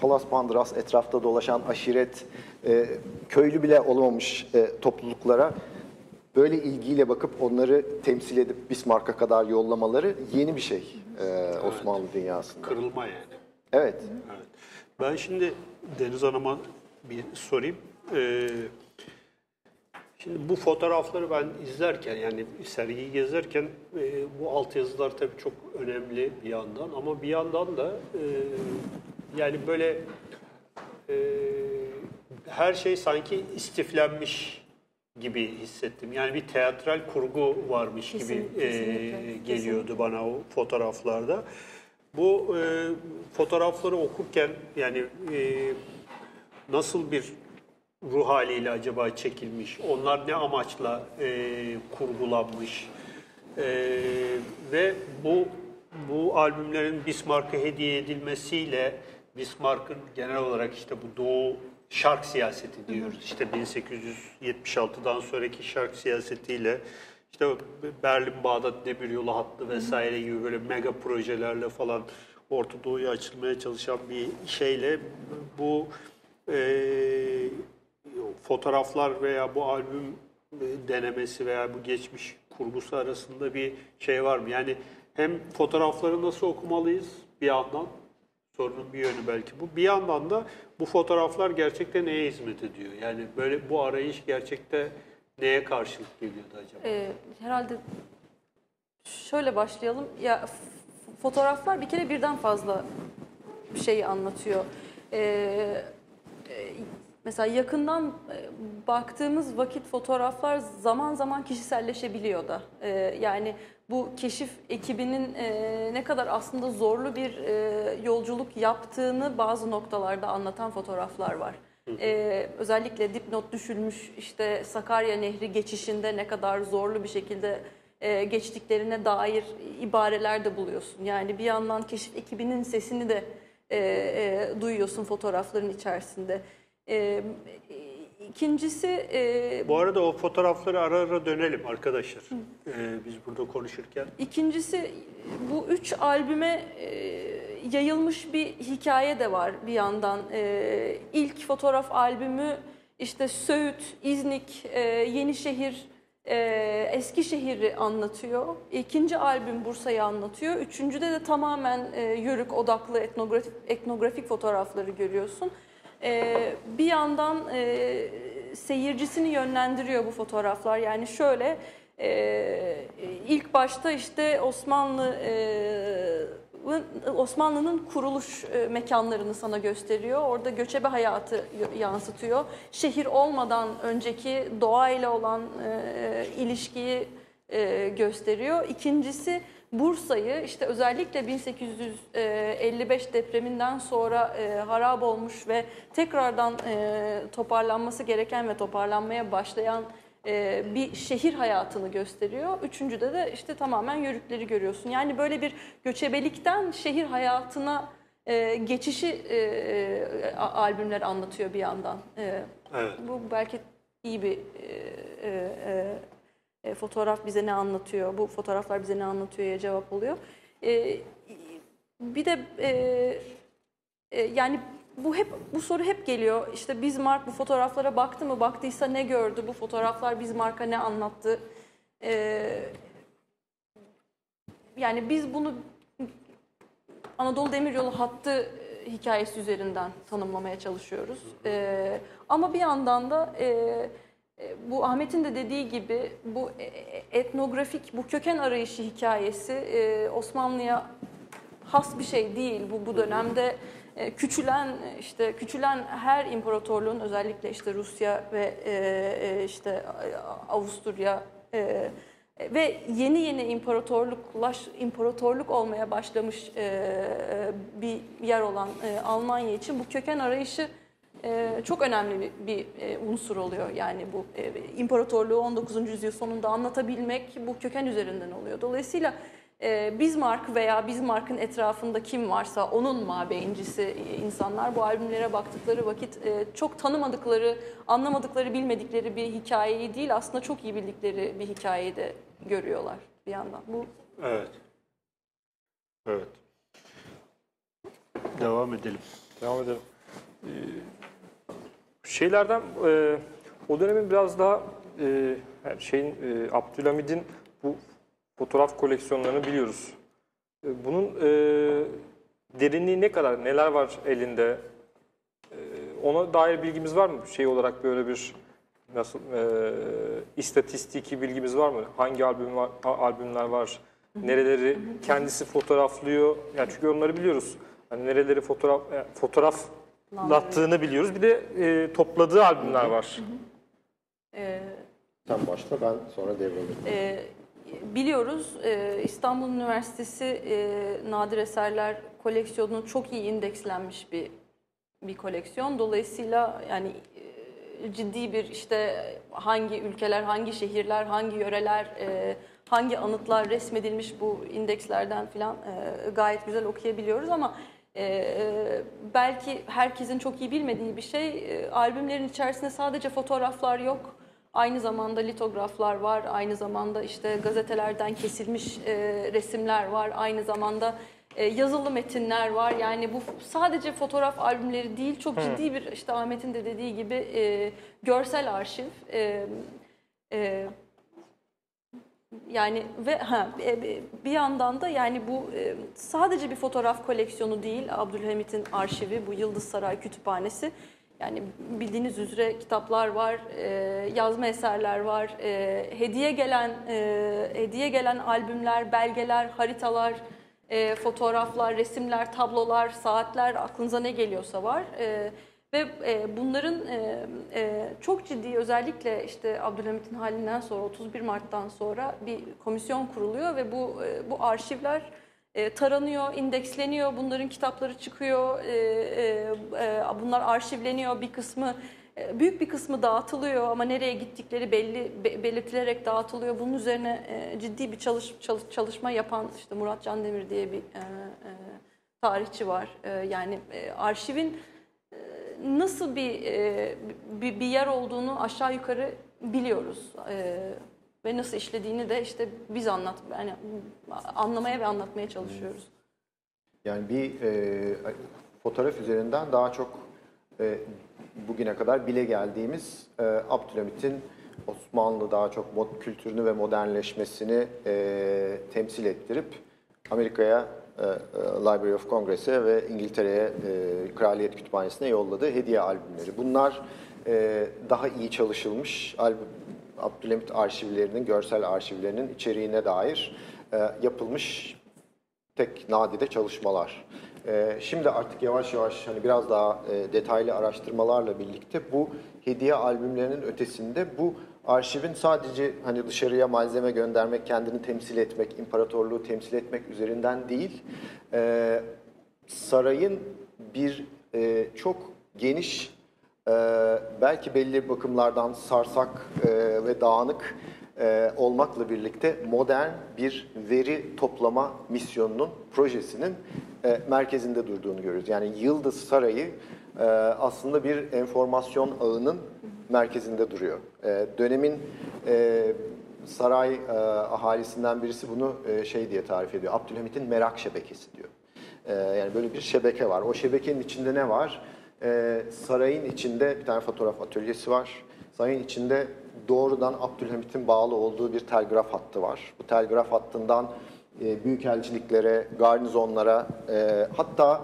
palas pandras etrafta dolaşan aşiret, e, köylü bile olmamış e, topluluklara böyle ilgiyle bakıp onları temsil edip Bismarck'a kadar yollamaları yeni bir şey e, Osmanlı dünyasında. Kırılma yani. Evet. Evet. Ben şimdi Deniz Hanım'a bir sorayım. Ee, şimdi bu fotoğrafları ben izlerken yani sergiyi gezerken e, bu altyazılar tabii çok önemli bir yandan ama bir yandan da e, yani böyle e, her şey sanki istiflenmiş gibi hissettim. Yani bir teatral kurgu varmış gibi Kesinlikle, e, kesinlikle, geliyordu bana o fotoğraflarda. Bu e, fotoğrafları okurken yani e, nasıl bir ruh haliyle acaba çekilmiş? Onlar ne amaçla e, kurgulanmış? E, ve bu bu albümlerin Bismarck'a hediye edilmesiyle Bismarck'ın genel olarak işte bu Doğu şark siyaseti diyoruz. İşte 1876'dan sonraki şark siyasetiyle işte Berlin Bağdat Demiryolu hattı vesaire gibi böyle mega projelerle falan Orta Doğu'ya açılmaya çalışan bir şeyle bu e, fotoğraflar veya bu albüm e, denemesi veya bu geçmiş kurgusu arasında bir şey var mı? Yani hem fotoğrafları nasıl okumalıyız bir yandan sorunun bir yönü belki bu. Bir yandan da bu fotoğraflar gerçekten neye hizmet ediyor? Yani böyle bu arayış gerçekte neye karşılık geliyordu acaba? Ee, herhalde şöyle başlayalım. Ya fotoğraflar bir kere birden fazla şeyi anlatıyor. Ee, e, mesela yakından e, baktığımız vakit fotoğraflar zaman zaman kişiselleşebiliyor da. Ee, yani bu keşif ekibinin e, ne kadar aslında zorlu bir e, yolculuk yaptığını bazı noktalarda anlatan fotoğraflar var. Ee, özellikle dipnot düşülmüş işte Sakarya Nehri geçişinde ne kadar zorlu bir şekilde e, geçtiklerine dair ibareler de buluyorsun. Yani bir yandan keşif ekibinin sesini de e, e, duyuyorsun fotoğrafların içerisinde. E, ikincisi e, Bu arada o fotoğrafları ara ara dönelim arkadaşlar. Ee, biz burada konuşurken. İkincisi bu üç albüme e, yayılmış bir hikaye de var bir yandan. E, ilk fotoğraf albümü işte Söğüt, İznik, e, Yenişehir, e, Eskişehir'i anlatıyor. İkinci albüm Bursa'yı anlatıyor. Üçüncüde de tamamen e, yörük odaklı etnografik, etnografik fotoğrafları görüyorsun. E, bir yandan e, seyircisini yönlendiriyor bu fotoğraflar. Yani şöyle e, ilk başta işte Osmanlı e, Osmanlı'nın kuruluş e, mekanlarını sana gösteriyor. Orada göçebe hayatı yansıtıyor. Şehir olmadan önceki doğayla olan e, ilişkiyi e, gösteriyor. İkincisi Bursa'yı işte özellikle 1855 depreminden sonra e, harap olmuş ve tekrardan e, toparlanması gereken ve toparlanmaya başlayan e, bir şehir hayatını gösteriyor. Üçüncüde de işte tamamen yörükleri görüyorsun. Yani böyle bir göçebelikten şehir hayatına geçişi albümler anlatıyor bir yandan. Evet. bu belki iyi bir e, fotoğraf bize ne anlatıyor, bu fotoğraflar bize ne anlatıyor'ya cevap oluyor. E, bir de e, e, yani bu hep bu soru hep geliyor. İşte Bismarck bu fotoğraflara baktı mı? Baktıysa ne gördü? Bu fotoğraflar Bismarck'a ne anlattı? E, yani biz bunu Anadolu Demiryolu hattı hikayesi üzerinden tanımlamaya çalışıyoruz. E, ama bir yandan da e, bu Ahmet'in de dediği gibi bu e, e, etnografik, bu köken arayışı hikayesi e, Osmanlı'ya has bir şey değil. Bu bu dönemde e, küçülen işte küçülen her imparatorluğun özellikle işte Rusya ve e, e, işte e, Avusturya e, ve yeni yeni imparatorluklaş imparatorluk olmaya başlamış e, e, bir yer olan e, Almanya için bu köken arayışı e, çok önemli bir, e, unsur oluyor. Yani bu e, imparatorluğu 19. yüzyıl sonunda anlatabilmek bu köken üzerinden oluyor. Dolayısıyla e, Bismarck veya Bismarck'ın etrafında kim varsa onun mabeyincisi insanlar bu albümlere baktıkları vakit çok tanımadıkları, anlamadıkları, bilmedikleri bir hikayeyi değil aslında çok iyi bildikleri bir hikayeyi de görüyorlar bir yandan. Bu Evet. Evet. Devam edelim. Devam edelim. Ee, şeylerden e, o dönemin biraz daha e, yani şeyin e, Abdülhamid'in bu fotoğraf koleksiyonlarını biliyoruz. E, bunun e, derinliği ne kadar, neler var elinde? E, ona dair bilgimiz var mı? Şey olarak böyle bir nasıl e, istatistiki bilgimiz var mı? Hangi albüm var, albümler var? Nereleri kendisi fotoğraflıyor? Yani çünkü onları biliyoruz. Hani nereleri fotoğraf e, fotoğraflattığını biliyoruz. Bir de e, topladığı albümler var. e, Sen başla ben sonra devralırım. E, biliyoruz e, İstanbul Üniversitesi e, Nadir Eserler koleksiyonu çok iyi indekslenmiş bir bir koleksiyon. Dolayısıyla yani e, ciddi bir işte hangi ülkeler, hangi şehirler, hangi yöreler, e, hangi anıtlar resmedilmiş bu indekslerden filan e, gayet güzel okuyabiliyoruz ama e, e, belki herkesin çok iyi bilmediği bir şey e, albümlerin içerisinde sadece fotoğraflar yok. Aynı zamanda litograflar var, aynı zamanda işte gazetelerden kesilmiş e, resimler var, aynı zamanda e, yazılı metinler var. Yani bu sadece fotoğraf albümleri değil, çok ciddi bir işte Ahmet'in de dediği gibi e, görsel arşiv. E, e, yani ve ha, e, bir yandan da yani bu e, sadece bir fotoğraf koleksiyonu değil Abdülhamit'in arşivi bu Yıldız Saray Kütüphanesi. Yani bildiğiniz üzere kitaplar var, e, yazma eserler var, e, hediye gelen e, hediye gelen albümler, belgeler, haritalar, e, fotoğraflar, resimler, tablolar, saatler aklınıza ne geliyorsa var. E, ve e, bunların e, e, çok ciddi özellikle işte Abdülhamit'in halinden sonra 31 Mart'tan sonra bir komisyon kuruluyor ve bu e, bu arşivler e, taranıyor, indeksleniyor, bunların kitapları çıkıyor, e, e, e, bunlar arşivleniyor, bir kısmı e, büyük bir kısmı dağıtılıyor ama nereye gittikleri belli be- belirtilerek dağıtılıyor. Bunun üzerine e, ciddi bir çalış, çalış- çalışma yapan işte Murat Candemir diye bir e, e, tarihçi var. E, yani e, arşivin e, nasıl bir, e, bir bir yer olduğunu aşağı yukarı biliyoruz. E, ve nasıl işlediğini de işte biz anlat yani anlamaya ve anlatmaya çalışıyoruz. Yani bir e, fotoğraf üzerinden daha çok e, bugüne kadar bile geldiğimiz e, Abdülhamit'in Osmanlı daha çok mod kültürünü ve modernleşmesini e, temsil ettirip Amerika'ya Library of Congress'e ve İngiltere'ye e, Kraliyet Kütüphanesi'ne yolladığı hediye albümleri. Bunlar e, daha iyi çalışılmış albüm, Abdülhamit arşivlerinin, görsel arşivlerinin içeriğine dair e, yapılmış tek nadide çalışmalar. Şimdi artık yavaş yavaş hani biraz daha e, detaylı araştırmalarla birlikte bu hediye albümlerinin ötesinde bu arşivin sadece hani dışarıya malzeme göndermek, kendini temsil etmek, imparatorluğu temsil etmek üzerinden değil, e, sarayın bir e, çok geniş, e, belki belli bakımlardan sarsak e, ve dağınık e, olmakla birlikte modern bir veri toplama misyonunun, projesinin e, merkezinde durduğunu görüyoruz. Yani Yıldız Sarayı e, aslında bir enformasyon ağının merkezinde duruyor. E, dönemin e, saray e, ahalisinden birisi bunu e, şey diye tarif ediyor. Abdülhamit'in merak şebekesi diyor. E, yani böyle bir şebeke var. O şebekenin içinde ne var? E, sarayın içinde bir tane fotoğraf atölyesi var. Sarayın içinde doğrudan Abdülhamit'in bağlı olduğu bir telgraf hattı var. Bu telgraf hattından e, büyükelçiliklere, garnizonlara, e, hatta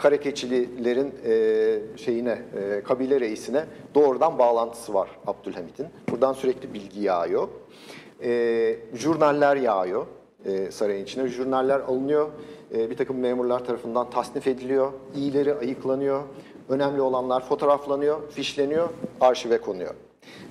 Karakeçililerin e, şeyine, e, kabile reisine doğrudan bağlantısı var Abdülhamit'in. Buradan sürekli bilgi yağıyor. E, jurnaller yağıyor e, sarayın içine. Jurnaller alınıyor, e, bir takım memurlar tarafından tasnif ediliyor, iyileri ayıklanıyor, önemli olanlar fotoğraflanıyor, fişleniyor, arşive konuyor.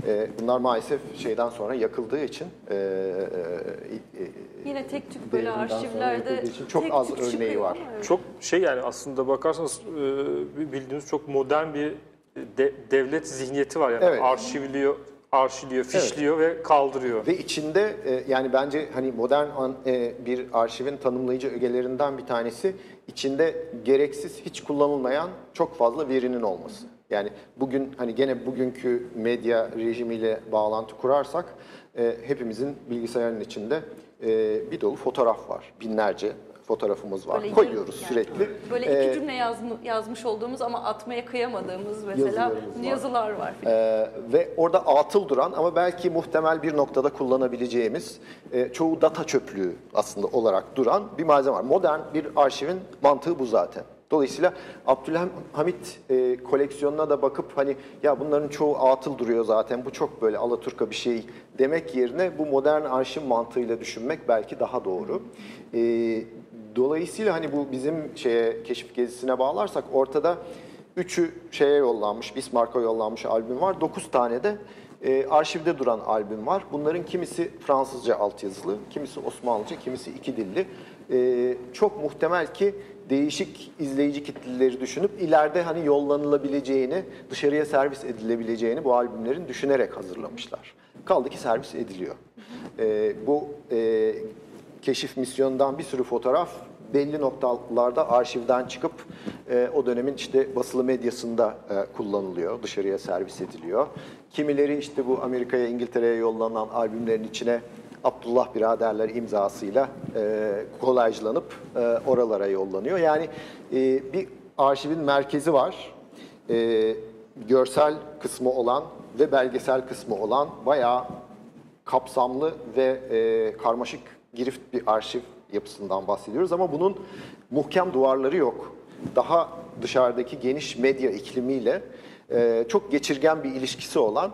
E, bunlar maalesef şeyden sonra yakıldığı için e, e, e, Yine tek tük böyle devrimden sonra arşivlerde yakıldığı için çok tek az tük örneği çıkıyor var. ama evet. Çok şey yani aslında bakarsanız e, bildiğiniz çok modern bir de- devlet zihniyeti var yani Evet. arşivliyor, arşivliyor, fişliyor ve kaldırıyor. Ve içinde e, yani bence hani modern an- e, bir arşivin tanımlayıcı ögelerinden bir tanesi içinde gereksiz hiç kullanılmayan çok fazla verinin olması. Yani bugün hani gene bugünkü medya rejimiyle bağlantı kurarsak e, hepimizin bilgisayarın içinde e, bir dolu fotoğraf var. Binlerce fotoğrafımız var. Böyle Koyuyoruz yani sürekli. Böyle iki E, cümle yazm- yazmış olduğumuz ama atmaya kıyamadığımız mesela var. yazılar var. Ee, ve orada atıl duran ama belki muhtemel bir noktada kullanabileceğimiz e, çoğu data çöplüğü aslında olarak duran bir malzeme var. Modern bir arşivin mantığı bu zaten. Dolayısıyla Abdülhamit e, koleksiyonuna da bakıp hani ya bunların çoğu atıl duruyor zaten bu çok böyle Alaturka bir şey demek yerine bu modern arşiv mantığıyla düşünmek belki daha doğru. E, dolayısıyla hani bu bizim şeye keşif gezisine bağlarsak ortada Üçü şeye yollanmış, Bismarck'a yollanmış albüm var. Dokuz tane de e, arşivde duran albüm var. Bunların kimisi Fransızca altyazılı, kimisi Osmanlıca, kimisi iki dilli. E, çok muhtemel ki değişik izleyici kitleleri düşünüp ileride hani yollanılabileceğini, dışarıya servis edilebileceğini bu albümlerin düşünerek hazırlamışlar. Kaldı ki servis ediliyor. E, bu e, keşif misyonundan bir sürü fotoğraf belli noktalarda arşivden çıkıp e, o dönemin işte basılı medyasında e, kullanılıyor, dışarıya servis ediliyor. Kimileri işte bu Amerika'ya, İngiltere'ye yollanan albümlerin içine Abdullah biraderler imzasıyla e, kolajlanıp e, oralara yollanıyor. Yani e, bir arşivin merkezi var, e, görsel kısmı olan ve belgesel kısmı olan bayağı kapsamlı ve e, karmaşık girift bir arşiv yapısından bahsediyoruz ama bunun muhkem duvarları yok. Daha dışarıdaki geniş medya iklimiyle e, çok geçirgen bir ilişkisi olan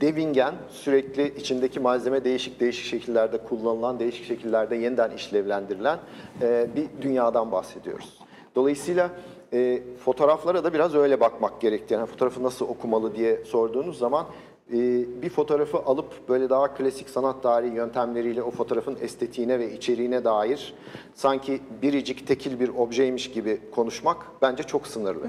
devingen, sürekli içindeki malzeme değişik değişik şekillerde kullanılan, değişik şekillerde yeniden işlevlendirilen e, bir dünyadan bahsediyoruz. Dolayısıyla e, fotoğraflara da biraz öyle bakmak gerektiği, yani fotoğrafı nasıl okumalı diye sorduğunuz zaman bir fotoğrafı alıp böyle daha klasik sanat tarihi yöntemleriyle o fotoğrafın estetiğine ve içeriğine dair sanki biricik tekil bir objeymiş gibi konuşmak bence çok sınırlı.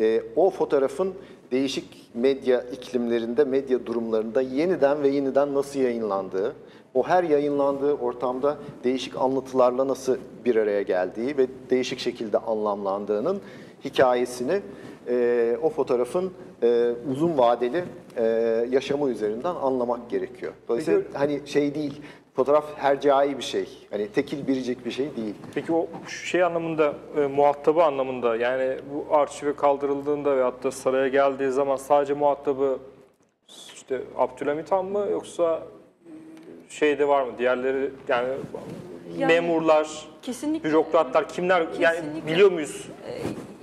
E, o fotoğrafın değişik medya iklimlerinde, medya durumlarında yeniden ve yeniden nasıl yayınlandığı, o her yayınlandığı ortamda değişik anlatılarla nasıl bir araya geldiği ve değişik şekilde anlamlandığının hikayesini e, o fotoğrafın e, uzun vadeli e, yaşamı üzerinden anlamak gerekiyor. Dolayısıyla hani şey değil, fotoğraf hercai bir şey. Hani tekil biricik bir şey değil. Peki o şey anlamında, e, muhatabı anlamında yani bu arşive kaldırıldığında veyahut da saraya geldiği zaman sadece muhatabı işte Abdülhamit Han mı yoksa şeyde var mı? Diğerleri yani, Yani- memurlar, Kesinlikle. bürokratlar kimler yani Kesinlikle. biliyor muyuz?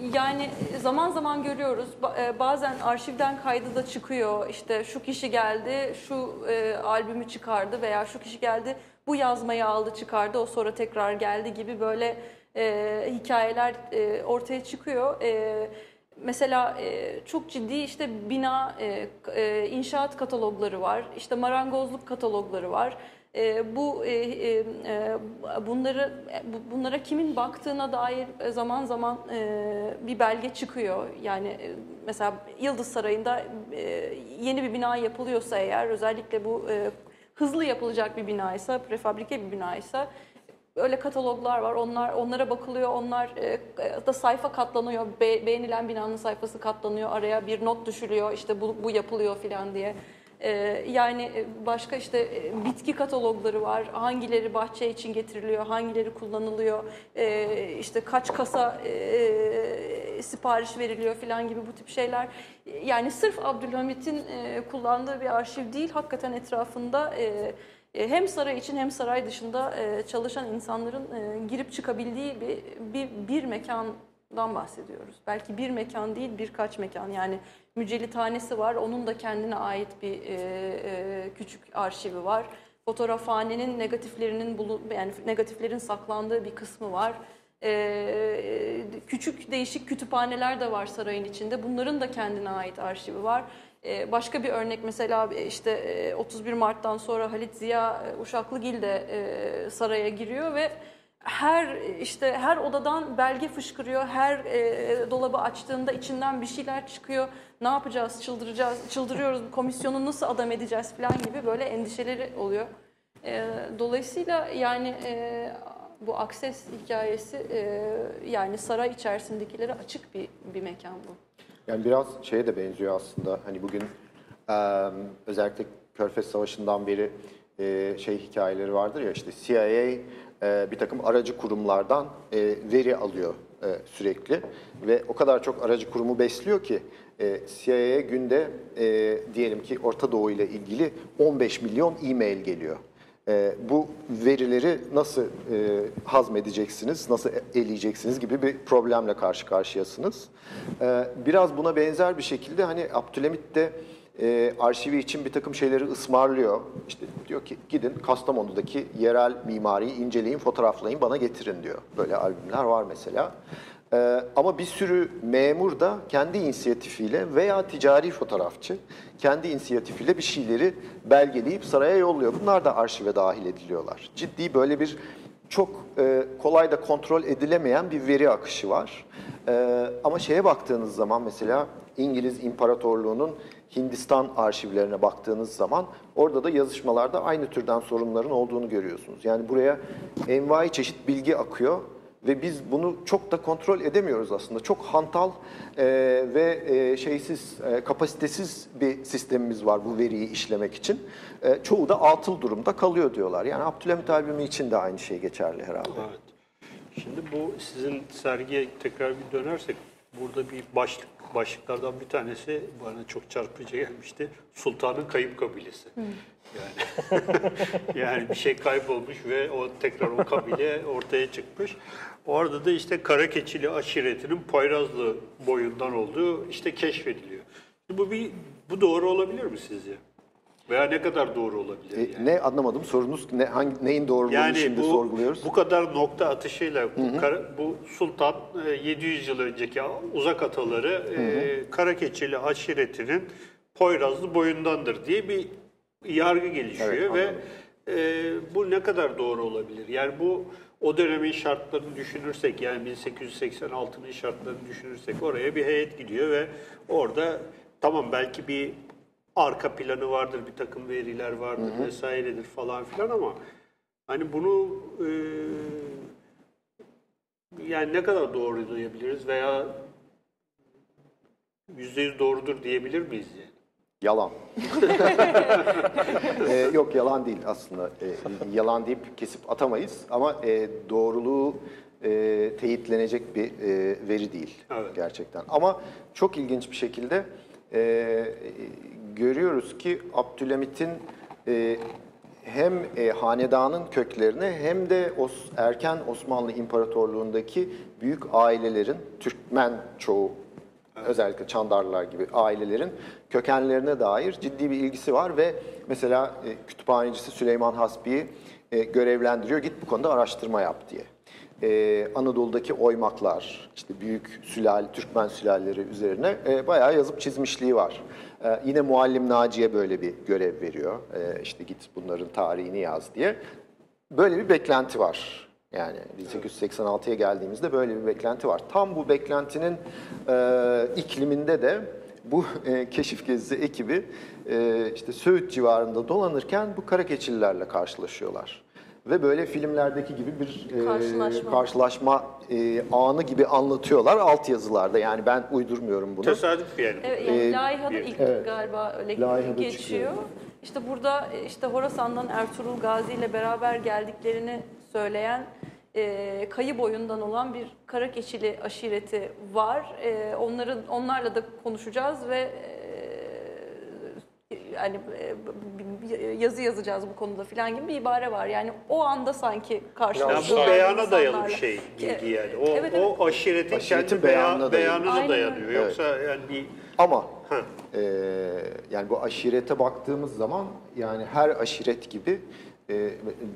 Yani zaman zaman görüyoruz. E, Bazen arşivden kaydı da çıkıyor. İşte şu kişi geldi, şu e, albümü çıkardı veya şu kişi geldi, bu yazmayı aldı çıkardı, o sonra tekrar geldi gibi böyle e, hikayeler e, ortaya çıkıyor. E, mesela e, çok ciddi işte bina, e, e, inşaat katalogları var, işte marangozluk katalogları var. E, bu e, e, e, bunları bu- bunlara kimin baktığına dair e, zaman zaman e, bir belge çıkıyor. Yani e, mesela Yıldız Sarayı'nda e, yeni bir bina yapılıyorsa eğer özellikle bu e, hızlı yapılacak bir binaysa, prefabrike bir binaysa öyle kataloglar var. Onlar onlara bakılıyor. Onlar e, da sayfa katlanıyor. Be- beğenilen binanın sayfası katlanıyor. Araya bir not düşülüyor. İşte bu, bu yapılıyor falan diye. E, yani e, başka işte e, bitki katalogları var. Hangileri bahçe için getiriliyor, hangileri kullanılıyor. E, işte kaç kasa e, sipariş veriliyor falan gibi bu tip şeyler. Yani sırf Abdülhamit'in kullandığı bir arşiv değil, hakikaten etrafında hem saray için hem saray dışında çalışan insanların girip çıkabildiği bir, bir, bir mekandan bahsediyoruz. Belki bir mekan değil birkaç mekan yani mücellithanesi var onun da kendine ait bir e, e, küçük arşivi var. Fotoğrafhanenin negatiflerinin bulu, yani negatiflerin saklandığı bir kısmı var. Ee, küçük değişik kütüphaneler de var sarayın içinde. Bunların da kendine ait arşivi var. Ee, başka bir örnek mesela e, işte e, 31 Mart'tan sonra Halit Ziya e, Uşaklıgil de e, saraya giriyor ve her işte her odadan belge fışkırıyor. Her e, dolabı açtığında içinden bir şeyler çıkıyor. Ne yapacağız? Çıldıracağız. Çıldırıyoruz. Komisyonu nasıl adam edeceğiz falan gibi böyle endişeleri oluyor. E, dolayısıyla yani e, bu akses hikayesi e, yani saray içerisindekilere açık bir bir mekan bu. Yani biraz şeye de benziyor aslında. Hani bugün e, özellikle Körfez Savaşı'ndan beri e, şey hikayeleri vardır ya işte CIA bir takım aracı kurumlardan e, veri alıyor e, sürekli ve o kadar çok aracı kurumu besliyor ki e, CIA'ya günde e, diyelim ki Orta Doğu ile ilgili 15 milyon e-mail geliyor. E, bu verileri nasıl e, hazmedeceksiniz, nasıl eleyeceksiniz gibi bir problemle karşı karşıyasınız. E, biraz buna benzer bir şekilde hani Abdülhamit de e, arşivi için bir takım şeyleri ısmarlıyor. İşte diyor ki gidin Kastamonu'daki yerel mimariyi inceleyin, fotoğraflayın, bana getirin diyor. Böyle albümler var mesela. Ee, ama bir sürü memur da kendi inisiyatifiyle veya ticari fotoğrafçı kendi inisiyatifiyle bir şeyleri belgeleyip saraya yolluyor. Bunlar da arşive dahil ediliyorlar. Ciddi böyle bir çok e, kolay da kontrol edilemeyen bir veri akışı var. E, ama şeye baktığınız zaman mesela İngiliz İmparatorluğu'nun Hindistan arşivlerine baktığınız zaman orada da yazışmalarda aynı türden sorunların olduğunu görüyorsunuz. Yani buraya envai çeşit bilgi akıyor ve biz bunu çok da kontrol edemiyoruz aslında. Çok hantal e, ve e, şeysiz, e, kapasitesiz bir sistemimiz var bu veriyi işlemek için. E, çoğu da atıl durumda kalıyor diyorlar. Yani Abdülhamit albümü için de aynı şey geçerli herhalde. Evet. Şimdi bu sizin sergiye tekrar bir dönersek burada bir başlık başlıklardan bir tanesi bana çok çarpıcı gelmişti. Sultanın kayıp kabilesi. Yani yani bir şey kaybolmuş ve o tekrar o kabile ortaya çıkmış. Orada da işte Karakeçili aşiretinin Poyrazlı boyundan olduğu işte keşfediliyor. Bu bir bu doğru olabilir mi sizce? Veya ne kadar doğru olabilir? E, yani? ne anlamadım sorunuz ne hangi neyin doğruluğunu Yani şimdi bu, sorguluyoruz? bu kadar nokta atışıyla bu, kara- bu sultan e, 700 yıl önceki uzak ataları e, Karakeçili aşiretinin Poyrazlı boyundandır diye bir yargı gelişiyor Evet, ve e, bu ne kadar doğru olabilir? Yani bu o dönemin şartlarını düşünürsek yani 1886'nın şartlarını düşünürsek oraya bir heyet gidiyor ve orada tamam belki bir arka planı vardır, bir takım veriler vardır vesairedir falan filan ama hani bunu e, yani ne kadar doğru diyebiliriz veya yüzde yüz doğrudur diyebilir miyiz yani? Yalan. Ee, yok yalan değil aslında. Ee, yalan deyip kesip atamayız ama e, doğruluğu e, teyitlenecek bir e, veri değil Evet. gerçekten. Ama çok ilginç bir şekilde e, görüyoruz ki Abdülhamit'in e, hem e, hanedanın köklerine hem de Os, erken Osmanlı İmparatorluğundaki büyük ailelerin, Türkmen çoğu özellikle Çandarlılar gibi ailelerin kökenlerine dair ciddi bir ilgisi var ve mesela e, kütüphanecisi Süleyman Hasbi'yi e, görevlendiriyor git bu konuda araştırma yap diye. E, Anadolu'daki oymaklar, işte büyük sülale, Türkmen sülalleri üzerine e, bayağı yazıp çizmişliği var. E, yine Muallim Naci'ye böyle bir görev veriyor. E, işte git bunların tarihini yaz diye. Böyle bir beklenti var. Yani 1886'ya geldiğimizde böyle bir beklenti var. Tam bu beklentinin e, ikliminde de bu e, keşif gezisi ekibi e, işte Söğüt civarında dolanırken bu Karakeçililerle karşılaşıyorlar. Ve böyle filmlerdeki gibi bir e, Karşılaşma. karşılaşma e, anı gibi anlatıyorlar altyazılarda. Yani ben uydurmuyorum bunu. Tesadüf yani. Evet, yani Ee, Laiha'da ilk evet. galiba öyle Laiha'da geçiyor. çıkıyor. İşte burada e, işte Horasan'dan Ertuğrul Gazi ile beraber geldiklerini söyleyen e, kayı boyundan olan bir Karakeçili aşireti var. E, onların onlarla da konuşacağız ve e, yani e, bir yazı yazacağız bu konuda filan gibi bir ibare var. Yani o anda sanki Ya karşılaştılar bu beyana dayalı bir şey bilgi yani. O, Evet, evet. o aşiretin, Aşiretin kendi beyanına beyanına, Aynen dayanıyor. öyle. Yoksa yani bir Ama Heh. e, yani bu aşirete baktığımız zaman yani her aşiret gibi e,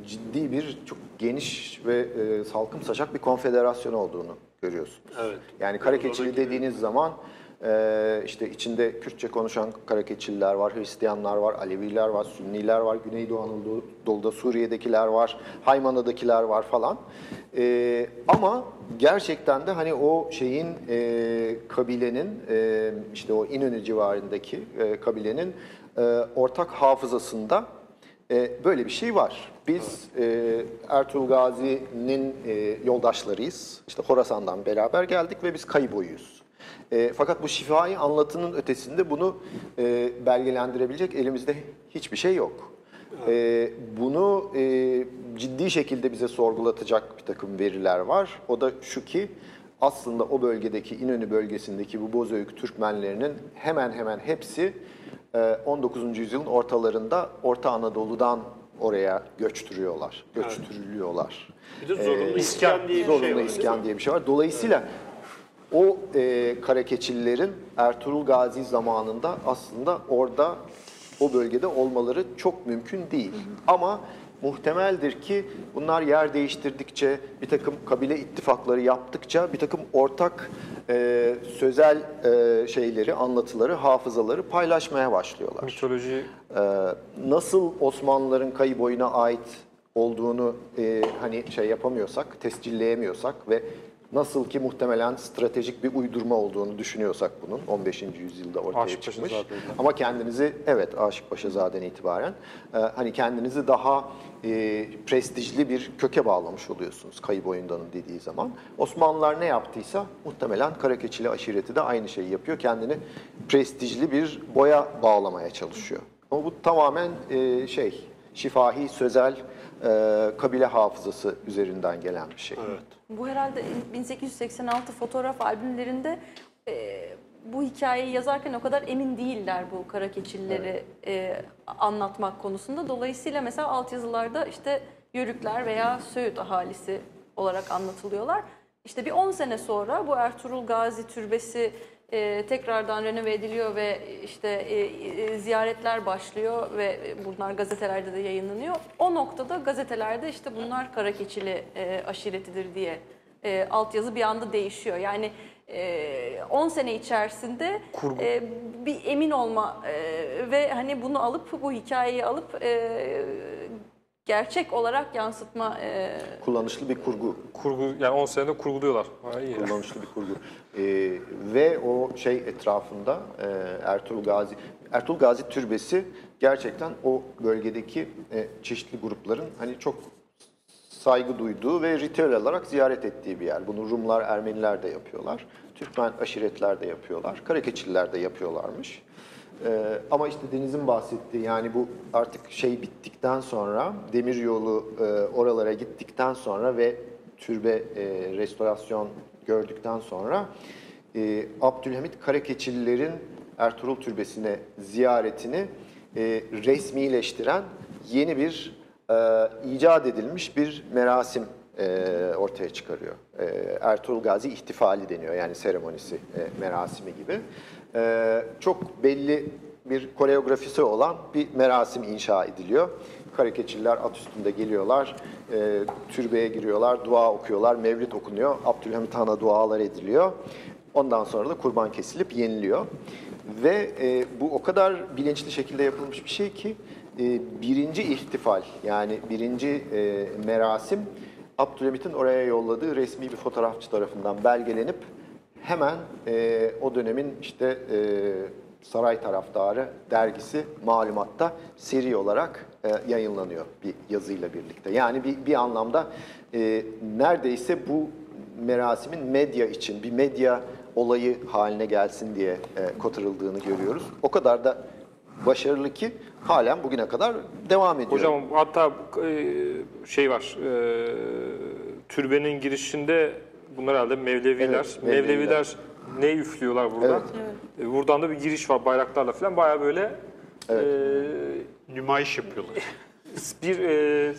ciddi bir çok geniş ve e, salkım saçak bir konfederasyon olduğunu görüyorsunuz. Evet. Yani Oradaki- dediğiniz zaman e, işte içinde Kürtçe konuşan Karakeçililer var, Hristiyanlar var, Aleviler var, Sünniler var, Güneydoğu Anadolu'da Suriye'dekiler var, Haymana'dakiler var falan. E, ama gerçekten de hani o şeyin e, kabilenin e, işte o İnönü civarındaki e, kabilenin ortak hafızasında böyle bir şey var. Biz Ertuğrul Gazi'nin yoldaşlarıyız. İşte Horasan'dan beraber geldik ve biz kayıboyuyuz. E, fakat bu şifai anlatının ötesinde bunu e, belgelendirebilecek elimizde hiçbir şey yok. E, bunu e, ciddi şekilde bize sorgulatacak bir takım veriler var. O da şu ki aslında o bölgedeki İnönü bölgesindeki bu Bozüyük Türkmenlerinin hemen hemen hepsi e, 19. yüzyılın ortalarında Orta Anadolu'dan oraya göçtürüyorlar, göçtürülüyorlar. bir de zorunlu Ee, iskan diye bir Zorunlu şey var. iskan diye bir şey var. Dolayısıyla o e, Karakeçililerin Ertuğrul Gazi zamanında aslında orada o bölgede olmaları çok mümkün değil. Ama muhtemeldir ki bunlar yer değiştirdikçe, bir takım kabile ittifakları yaptıkça bir takım ortak e, sözel e, şeyleri, anlatıları, hafızaları paylaşmaya başlıyorlar. Mitoloji Ee, nasıl Osmanlıların kayı boyuna ait olduğunu e, hani şey yapamıyorsak, tescilleyemiyorsak ve nasıl ki muhtemelen stratejik bir uydurma olduğunu düşünüyorsak bunun 15. yüzyılda ortaya Aşık çıkmış. Ama kendinizi evet Aşık Paşazade'den itibaren e, hani kendinizi daha e, prestijli bir köke bağlamış oluyorsunuz kayı boyundanın dediği zaman. Osmanlılar ne yaptıysa muhtemelen Karakeçili aşireti de aynı şeyi yapıyor. Kendini prestijli bir boya bağlamaya çalışıyor. Ama bu tamamen e, şey şifahi, sözel, e, kabile hafızası üzerinden gelen bir şey. Evet. Bu herhalde 1886 fotoğraf albümlerinde e, bu hikayeyi yazarken o kadar emin değiller bu Karakeçilileri e, anlatmak konusunda. Dolayısıyla mesela altyazılarda işte Yörükler veya Söğüt ahalisi olarak anlatılıyorlar. İşte bir 10 sene sonra bu Ertuğrul Gazi Türbesi e, tekrardan renove ediliyor ve işte e, e, ziyaretler başlıyor ve bunlar gazetelerde de yayınlanıyor. O noktada gazetelerde işte bunlar Karakeçili e, aşiretidir diye e, altyazı bir anda değişiyor. Yani e, 10 sene içerisinde Kurgu. e, bir emin olma e, ve hani bunu alıp bu hikayeyi alıp e, gerçek olarak yansıtma e, Kullanışlı bir kurgu. kurgu yani 10 senede kurguluyorlar. Ha, iyi. kullanışlı bir kurgu. Ee, ve o şey etrafında e, Ertuğrul Gazi, Ertuğrul Gazi Türbesi gerçekten o bölgedeki e, çeşitli grupların hani çok saygı duyduğu ve ritüel olarak ziyaret ettiği bir yer. Bunu Rumlar, Ermeniler de yapıyorlar. Türkmen aşiretler de yapıyorlar. Karakeçililer de yapıyorlarmış. Ee, ama işte Deniz'in bahsettiği yani bu artık şey bittikten sonra demir yolu e, oralara gittikten sonra ve türbe e, restorasyon gördükten sonra e, Abdülhamit Karakeçililerin Ertuğrul Türbesi'ne ziyaretini e, resmileştiren yeni bir e, icat edilmiş bir merasim e, ortaya çıkarıyor. E, Ertuğrul Gazi ihtifali deniyor yani seremonisi, e, merasimi gibi. E, çok belli bir koreografisi olan bir merasim inşa ediliyor. Karakeçililer at üstünde geliyorlar, e, türbeye giriyorlar, dua okuyorlar, mevlid okunuyor, Abdülhamit Han'a dualar ediliyor. Ondan sonra da kurban kesilip yeniliyor. Ve e, bu o kadar bilinçli şekilde yapılmış bir şey ki e, birinci ihtifal yani birinci e, merasim Abdülhamit'in oraya yolladığı resmi bir fotoğrafçı tarafından belgelenip hemen e, o dönemin işte e, Saray Taraftarı dergisi malumatta seri olarak e, yayınlanıyor bir yazıyla birlikte. Yani bir, bir anlamda e, neredeyse bu merasimin medya için bir medya olayı haline gelsin diye e, kotarıldığını görüyoruz. O kadar da başarılı ki halen bugüne kadar devam ediyor. Hocam hatta e, şey var, e, türbenin girişinde bunlar herhalde Mevleviler. Evet, Mevleviler. Mevleviler ne üflüyorlar buradan? Evet. E, buradan da bir giriş var bayraklarla falan. Baya böyle e, Nümayiş yapıyorlar. bir e,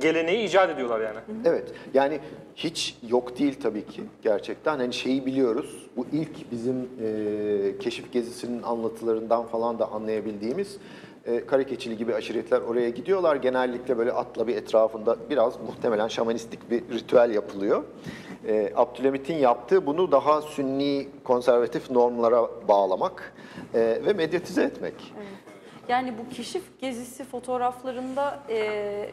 geleneği icat ediyorlar yani. Evet. Yani hiç yok değil tabii ki gerçekten. Hani şeyi biliyoruz. Bu ilk bizim e, keşif gezisinin anlatılarından falan da anlayabildiğimiz e, Karakeçili gibi aşiretler oraya gidiyorlar. Genellikle böyle atla bir etrafında biraz muhtemelen şamanistik bir ritüel yapılıyor. E, Abdülhamit'in yaptığı bunu daha sünni konservatif normlara bağlamak e, ve medyatize etmek. Yani bu keşif gezisi fotoğraflarında e, e,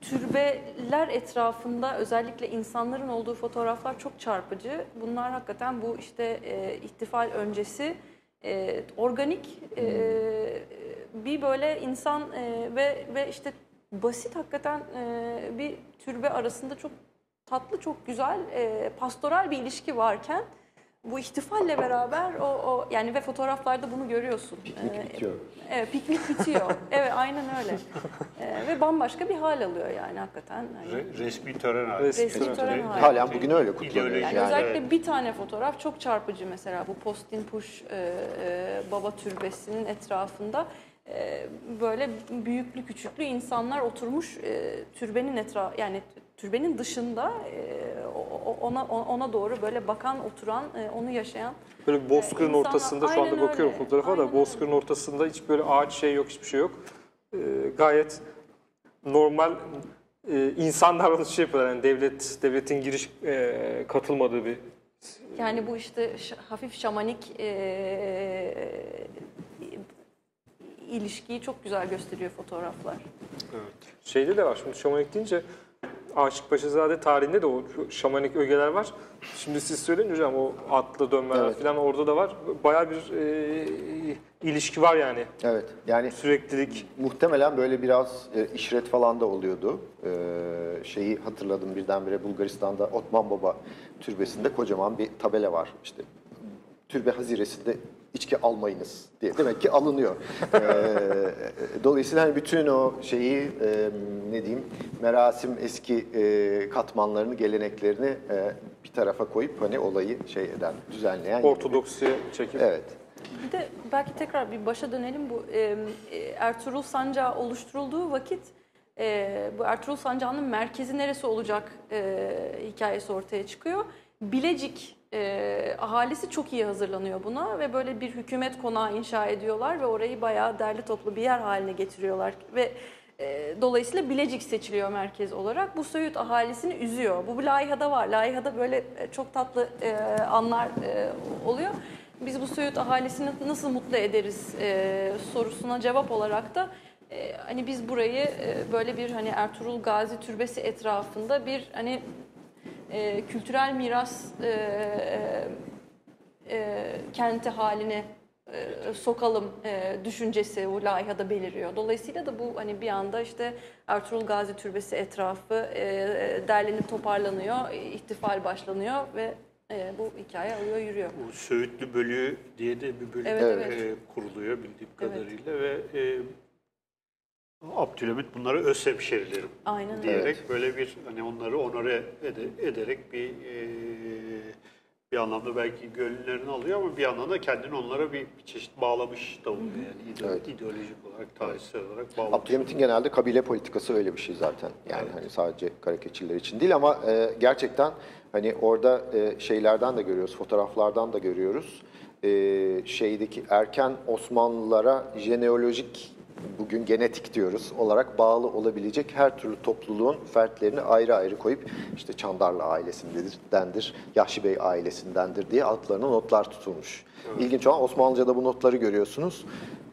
türbeler etrafında özellikle insanların olduğu fotoğraflar çok çarpıcı. Bunlar hakikaten bu işte e, ihtifal öncesi e, organik e, bir böyle insan e, ve ve işte basit hakikaten e, bir türbe arasında çok tatlı, çok güzel, e, pastoral bir ilişki varken bu ihtifalle beraber o, o yani ve fotoğraflarda bunu görüyorsun. Piknik Ee, bitiyor. Evet, piknik bitiyor. evet, aynen öyle. Ee, ve bambaşka bir hal alıyor yani hakikaten. Hani, Re- resmi tören hali. Resmi Resmi tören hali. Halen bugün öyle kutlanıyor. Yani Yani- özellikle bir tane fotoğraf çok çarpıcı mesela bu Postin Push e, e, Baba Türbesi'nin etrafında e, böyle büyüklü küçüklü insanlar oturmuş e, türbenin etraf yani türbenin dışında e, ona ona doğru böyle bakan oturan e, onu yaşayan Böyle bozkırın insanlar- ortasında şu anda bakıyorum öyle, fotoğrafa da bozkırın ortasında hiç böyle ağaç şey yok, hiçbir şey yok. E, gayet normal e, insan davranışı yapıyorlar. Yani devlet devletin giriş e, katılmadığı bir Yani bu işte hafif şamanik e, ilişkiyi çok güzel gösteriyor fotoğraflar. Şeyde de var şimdi şamanik deyince Aşık Paşazade tarihinde de o şamanik ögeler var. Şimdi siz söyleyin hocam o atlı dönmeler Evet. falan orada da var. Bayağı bir e, ilişki var yani. Evet. Yani Süreklilik. Muhtemelen böyle biraz e, işret falan da oluyordu. E, şeyi hatırladım birdenbire Bulgaristan'da Otman Baba türbesinde kocaman bir tabela var. İşte türbe haziresinde içki almayınız diye. Demek ki alınıyor. E, dolayısıyla hani bütün o şeyi e, ne diyeyim merasim eski e, katmanlarını, geleneklerini e, bir tarafa koyup hani olayı şey eden, düzenleyen. Ortodoksiye çekip. Evet. Bir de belki tekrar bir başa dönelim bu e, e, Ertuğrul Sancağı oluşturulduğu vakit e, bu Ertuğrul Sancağı'nın merkezi neresi olacak e, hikayesi ortaya çıkıyor. Bilecik e, ahalisi çok iyi hazırlanıyor buna ve böyle bir hükümet konağı inşa ediyorlar ve orayı bayağı derli toplu bir yer haline getiriyorlar ve e, dolayısıyla Bilecik seçiliyor merkez olarak. Bu Söğüt ahalisini üzüyor. Bu layihada var. Layihada böyle çok tatlı e, anlar e, oluyor. Biz bu Söğüt ahalisini nasıl mutlu ederiz e, sorusuna cevap olarak da hani biz burayı böyle bir hani Ertuğrul Gazi Türbesi etrafında bir hani e, kültürel miras e, e, e, kenti haline e, sokalım e, düşüncesi bu layihada beliriyor. Dolayısıyla da bu hani bir anda işte Ertuğrul Gazi Türbesi etrafı e, derlenip toparlanıyor, ihtifal başlanıyor ve e, bu hikaye alıyor yürüyor. Bu Söğütlü Bölüğü diye de bir bölük Evet, Evet. evet. e, kuruluyor bildiğim Evet. kadarıyla ve e, Abdülhamit bunları öz hemşerilerim Aynen öyle. diyerek böyle bir hani onları onore ede- ederek bir e, bir anlamda belki gönüllerini alıyor ama bir yandan da kendini onlara bir, bir çeşit bağlamış da oluyor yani ide- Evet. ideolojik olarak, tarihsel olarak bağlamış. Abdülhamit'in genelde kabile politikası öyle bir şey zaten. Yani hani sadece Karakeçililer için değil ama e, gerçekten hani orada e, şeylerden de görüyoruz, fotoğraflardan da görüyoruz. E, şeydeki erken Osmanlılara jeneolojik bugün genetik diyoruz olarak bağlı olabilecek her türlü topluluğun fertlerini ayrı ayrı koyup işte Çandarlı ailesindendir, Yahşi Bey ailesindendir diye altlarına notlar tutulmuş. İlginç olan Osmanlıca'da bu notları görüyorsunuz.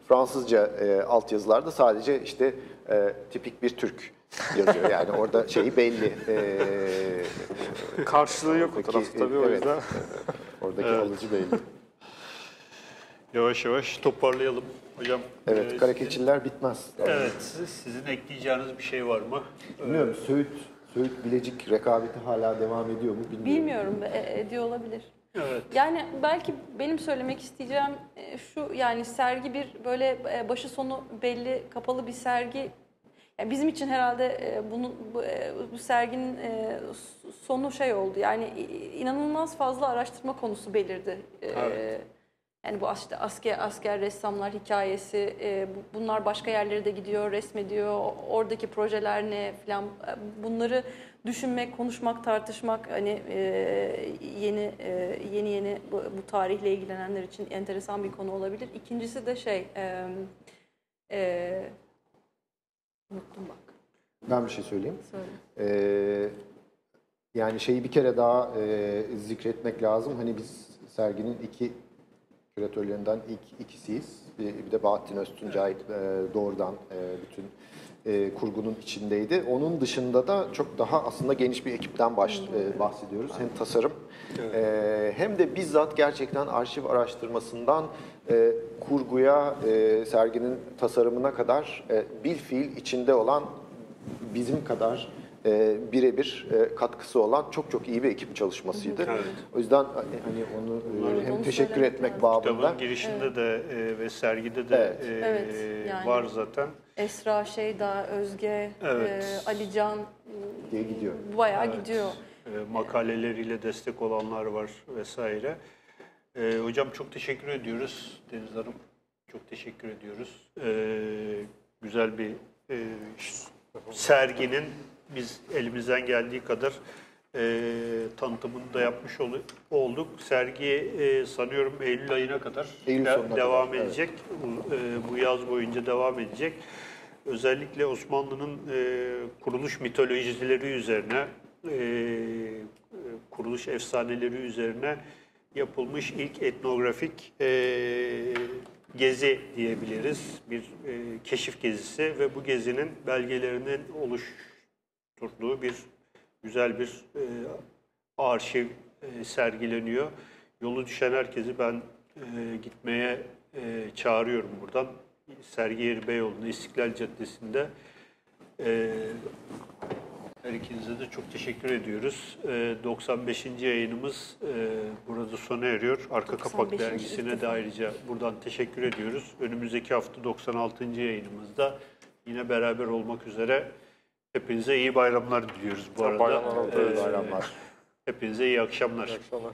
Fransızca e, altyazılarda sadece işte e, tipik bir Türk yazıyor. Yani orada şeyi belli. E, Karşılığı yok o Peki, tarafta tabii o evet. yüzden. Oradaki Evet. alıcı belli. Yavaş yavaş toparlayalım. Hocam Evet, e, kara sizin- keçiler bitmez. Evet, sizin ekleyeceğiniz bir şey var mı? Bilmiyorum Söğüt, Söğüt Bilecik rekabeti hala devam ediyor mu bilmiyorum. Bilmiyorum e- ediyor olabilir. Evet. Yani belki benim söylemek isteyeceğim e, şu yani sergi bir böyle e, başı sonu belli kapalı bir sergi. Yani bizim için herhalde e, bunun bu, e, bu serginin e, sonu şey oldu. Yani inanılmaz fazla araştırma konusu belirdi. E, Evet. Yani bu işte asker asker ressamlar hikayesi e, bu- bunlar başka yerlere de gidiyor, resmediyor. Oradaki projeler ne falan e, bunları düşünmek, konuşmak, tartışmak hani e, yeni e, yeni yeni bu, bu tarihle ilgilenenler için enteresan bir konu olabilir. İkincisi de şey e, e, unuttum bak. Ben bir şey söyleyeyim. Söyle. Ee, yani şeyi bir kere daha e, zikretmek lazım. Hani biz serginin iki küratörlerinden ilk ikisiyiz. Bir, bir de Bahattin Öztuncay e, doğrudan e, bütün e, kurgunun içindeydi. Onun dışında da çok daha aslında geniş bir ekipten baş, e, bahsediyoruz. Hem tasarım e, hem de bizzat gerçekten arşiv araştırmasından e, kurguya, e, serginin tasarımına kadar e, bil fiil içinde olan bizim kadar e, birebir e, katkısı olan çok çok iyi bir ekip çalışmasıydı. Evet. O yüzden e, hani onu e, Evet, hem onu teşekkür etmek babında Kitabın girişinde de e, ve sergide de Evet. e, Evet, yani. var zaten. Esra, Şeyda, Özge, Evet. e, Alican diye gidiyor. bayağı Evet. gidiyor. E, makaleleriyle destek olanlar var vesaire. E, hocam çok teşekkür ediyoruz Deniz Hanım. Çok teşekkür ediyoruz. E, güzel bir e, serginin biz elimizden geldiği kadar e, tanıtımını da yapmış olu- olduk. Sergi e, sanıyorum Eylül ayına kadar Eylül de- devam kadar, evet. edecek. Bu, e, bu yaz boyunca devam edecek. Özellikle Osmanlı'nın e, kuruluş mitolojileri üzerine, e, kuruluş efsaneleri üzerine yapılmış ilk etnografik e, gezi diyebiliriz. Bir e, keşif gezisi ve bu gezinin belgelerinin oluşturduğu bir güzel bir e, arşiv e, sergileniyor. Yolu düşen herkesi ben e, gitmeye e, çağırıyorum buradan. Sergi Yeri Beyoğlu'nda İstiklal Caddesi'nde. E, her ikinize de çok teşekkür ediyoruz. E, 95. yayınımız e, burada sona eriyor. Arka Kapak 95. Dergisi'ne de ayrıca buradan teşekkür ediyoruz. Önümüzdeki hafta 96. yayınımızda yine beraber olmak üzere hepinize iyi bayramlar diliyoruz bu arada. Bayramlar oldu, E, evet. Bayramlar. Hepinize iyi akşamlar. İyi akşamlar.